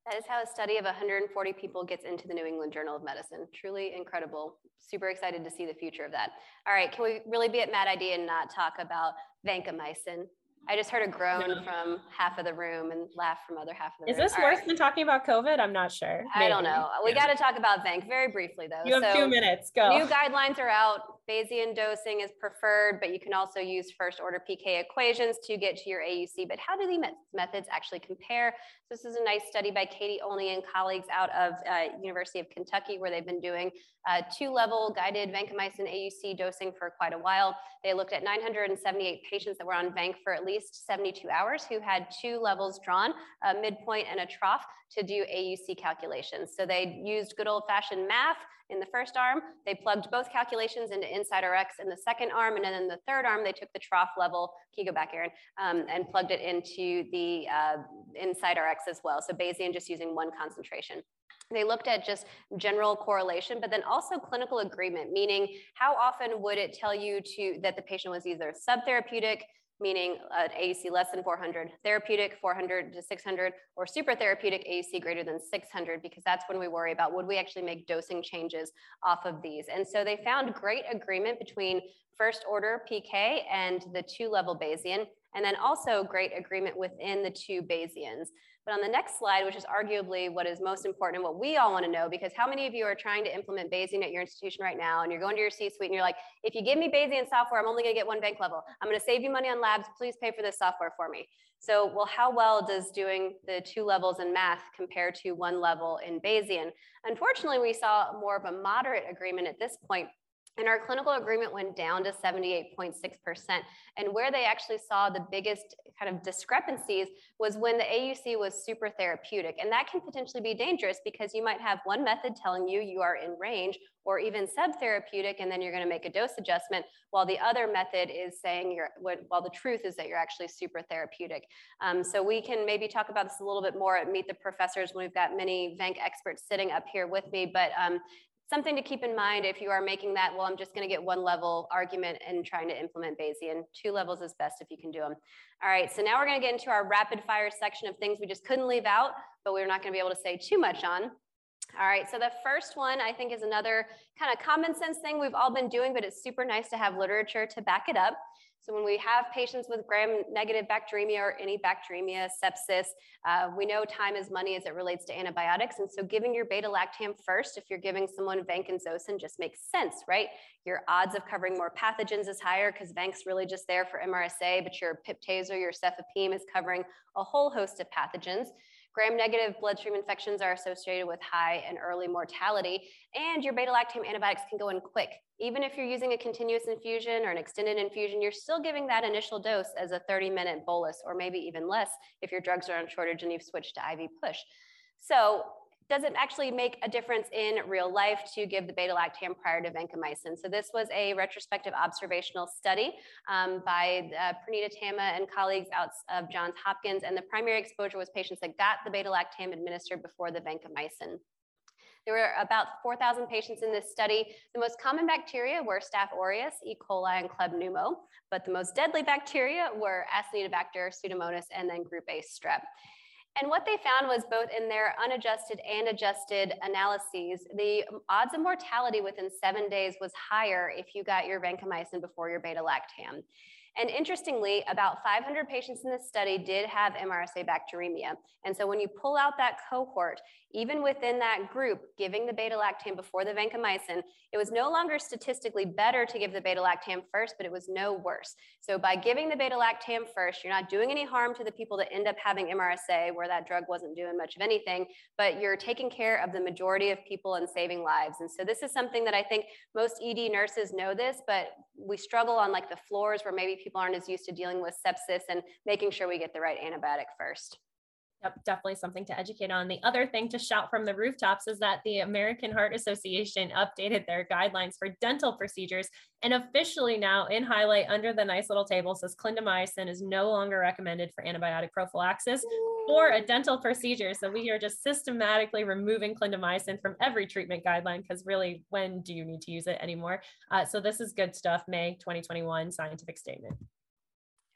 [SPEAKER 2] That is how a study of 140 people gets into the New England Journal of Medicine. Truly incredible. Super excited to see the future of that. All right, can we really be at Mad ID and not talk about vancomycin? I just heard a groan no. from half of the room and laugh from other half of the
[SPEAKER 3] Is
[SPEAKER 2] room.
[SPEAKER 3] Is this All worse right. than talking about COVID? I'm not sure.
[SPEAKER 2] Maybe. I don't know. We yeah. got to talk about Vanc very briefly though.
[SPEAKER 3] You have so two minutes. Go.
[SPEAKER 2] New guidelines are out. Bayesian dosing is preferred, but you can also use first order PK equations to get to your AUC. But how do these methods actually compare? So this is a nice study by Katie Olney and colleagues out of uh, University of Kentucky, where they've been doing uh, two-level guided vancomycin AUC dosing for quite a while. They looked at 978 patients that were on vanc for at least 72 hours who had two levels drawn, a midpoint and a trough, to do AUC calculations. So they used good old-fashioned math in the first arm. They plugged both calculations into InsightRX in the second arm, and then in the third arm, they took the trough level, can you go back, Erin, um, and plugged it into the uh, InsightRX as well. So Bayesian just using one concentration. They looked at just general correlation, but then also clinical agreement, meaning how often would it tell you to that the patient was either subtherapeutic, meaning an AUC less than 400, therapeutic 400 to 600, or super therapeutic AUC greater than 600, because that's when we worry about would we actually make dosing changes off of these. And so they found great agreement between first order PK and the two level Bayesian, and then also great agreement within the two Bayesians. But on the next slide, which is arguably what is most important and what we all want to know, because how many of you are trying to implement Bayesian at your institution right now and you're going to your C-suite and you're like, if you give me Bayesian software, I'm only going to get one vanc level. I'm going to save you money on labs. Please pay for this software for me. So, well, how well does doing the two levels in math compare to one level in Bayesian? Unfortunately, we saw more of a moderate agreement at this point and our clinical agreement went down to 78.6%. And where they actually saw the biggest kind of discrepancies was when the AUC was super therapeutic. And that can potentially be dangerous because you might have one method telling you you are in range or even subtherapeutic, and then you're going to make a dose adjustment, while the other method is saying you're, while the truth is that you're actually super therapeutic. Um, so we can maybe talk about this a little bit more at Meet the Professors when we've got many VANC experts sitting up here with me. But um, something to keep in mind if you are making that, well, I'm just going to get one level argument and trying to implement Bayesian. Two levels is best if you can do them. All right, so now we're going to get into our rapid fire section of things we just couldn't leave out, but we're not going to be able to say too much on. All right, so the first one I think is another kind of common sense thing we've all been doing, but it's super nice to have literature to back it up. So when we have patients with gram-negative bacteremia or any bacteremia, sepsis, uh, we know time is money as it relates to antibiotics. And so giving your beta-lactam first, if you're giving someone vancomycin, just makes sense, right? Your odds of covering more pathogens is higher because vanc's really just there for MRSA, but your pip/tazo, your cefepime is covering a whole host of pathogens. Gram-negative bloodstream infections are associated with high and early mortality, and your beta-lactam antibiotics can go in quick. Even if you're using a continuous infusion or an extended infusion, you're still giving that initial dose as a 30-minute bolus, or maybe even less if your drugs are on shortage and you've switched to IV push. So does it actually make a difference in real life to give the beta lactam prior to vancomycin? So this was a retrospective observational study um, by uh, Pranita Tamma and colleagues out of Johns Hopkins, and the primary exposure was patients that got the beta lactam administered before the vancomycin. There were about 4,000 patients in this study. The most common bacteria were Staph aureus, E. coli, and Kleb pneumo, but the most deadly bacteria were Acinetobacter, Pseudomonas, and then group A strep. And what they found was both in their unadjusted and adjusted analyses, the odds of mortality within seven days was higher if you got your vancomycin before your beta lactam. And interestingly, about 500 patients in this study did have MRSA bacteremia. And so when you pull out that cohort, even within that group, giving the beta lactam before the vancomycin, it was no longer statistically better to give the beta lactam first, but it was no worse. So by giving the beta lactam first, you're not doing any harm to the people that end up having MRSA, where that drug wasn't doing much of anything, but you're taking care of the majority of people and saving lives. And so this is something that I think most ED nurses know this, but we struggle on like the floors where maybe people aren't as used to dealing with sepsis and making sure we get the right antibiotic first.
[SPEAKER 3] Yep, definitely something to educate on. The other thing to shout from the rooftops is that the American Heart Association updated their guidelines for dental procedures and officially now in highlight under the nice little table says clindamycin is no longer recommended for antibiotic prophylaxis or a dental procedure. So we are just systematically removing clindamycin from every treatment guideline because really, when do you need to use it anymore? Uh, so this is good stuff. May 2021 scientific statement.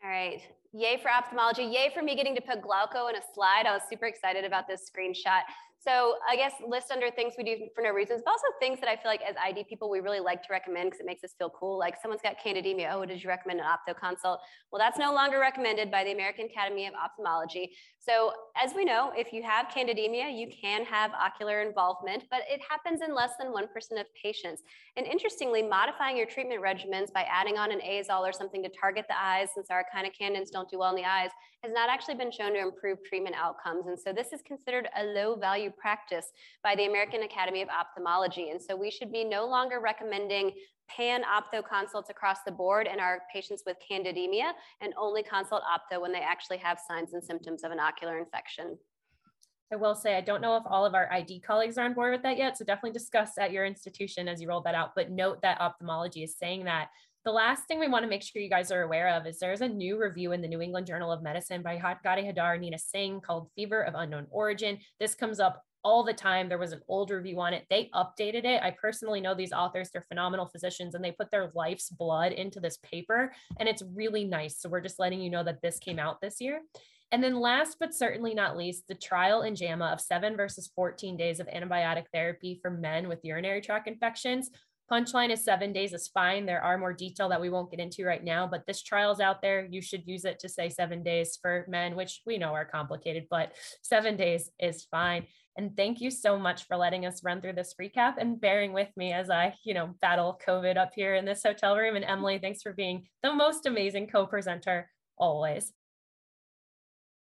[SPEAKER 2] All right. Yay for ophthalmology. Yay for me getting to put Glauco in a slide. I was super excited about this screenshot. So I guess list under things we do for no reasons, but also things that I feel like as ID people, we really like to recommend because it makes us feel cool. Like someone's got candidemia. Oh, did you recommend an ophtho consult? Well, that's no longer recommended by the American Academy of Ophthalmology. So as we know, if you have candidemia, you can have ocular involvement, but it happens in less than 1% of patients. And interestingly, modifying your treatment regimens by adding on an azole or something to target the eyes, since our echinocandins don't do well in the eyes, has not actually been shown to improve treatment outcomes. And so this is considered a low value practice by the American Academy of Ophthalmology. And so we should be no longer recommending pan ophtho consults across the board in our patients with candidemia and only consult ophtho when they actually have signs and symptoms of an ocular infection.
[SPEAKER 3] I will say, I don't know if all of our ID colleagues are on board with that yet. So definitely discuss at your institution as you roll that out. But note that ophthalmology is saying that the last thing we want to make sure you guys are aware of is there's a new review in the New England Journal of Medicine by Ghady Haidar, Nina Singh called Fever of Unknown Origin. This comes up all the time. There was an old review on it. They updated it. I personally know these authors, they're phenomenal physicians, and they put their life's blood into this paper, and it's really nice. So we're just letting you know that this came out this year. And then last but certainly not least, the trial in JAMA of seven versus 14 days of antibiotic therapy for men with urinary tract infections Punchline is seven days is fine. There are more detail that we won't get into right now, but this trial's out there. You should use it to say seven days for men, which we know are complicated, but seven days is fine. And thank you so much for letting us run through this recap and bearing with me as I, you know, battle COVID up here in this hotel room. And Emily, thanks for being the most amazing co-presenter always.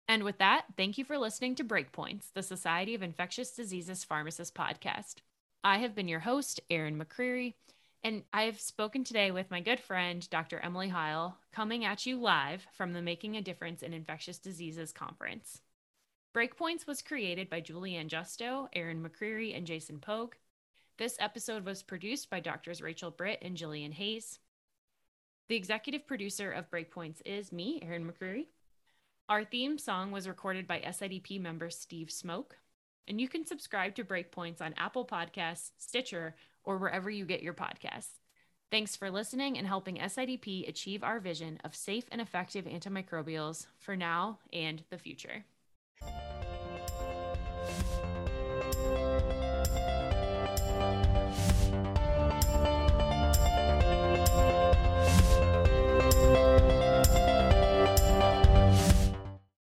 [SPEAKER 1] And with that, thank you for listening to Breakpoints, the Society of Infectious Diseases Pharmacists podcast. I have been your host, Erin McCreary, and I have spoken today with my good friend, Dr. Emily Heil, coming at you live from the Making a Difference in Infectious Diseases conference. Breakpoints was created by Julie Ann Justo, Erin McCreary, and Jason Pogue. This episode was produced by doctors Rachel Britt and Jillian Hayes. The executive producer of Breakpoints is me, Erin McCreary. Our theme song was recorded by SIDP member Steve Smoke and you can subscribe to Breakpoints on Apple Podcasts, Stitcher, or wherever you get your podcasts. Thanks for listening and helping SIDP achieve our vision of safe and effective antimicrobials for now and the future.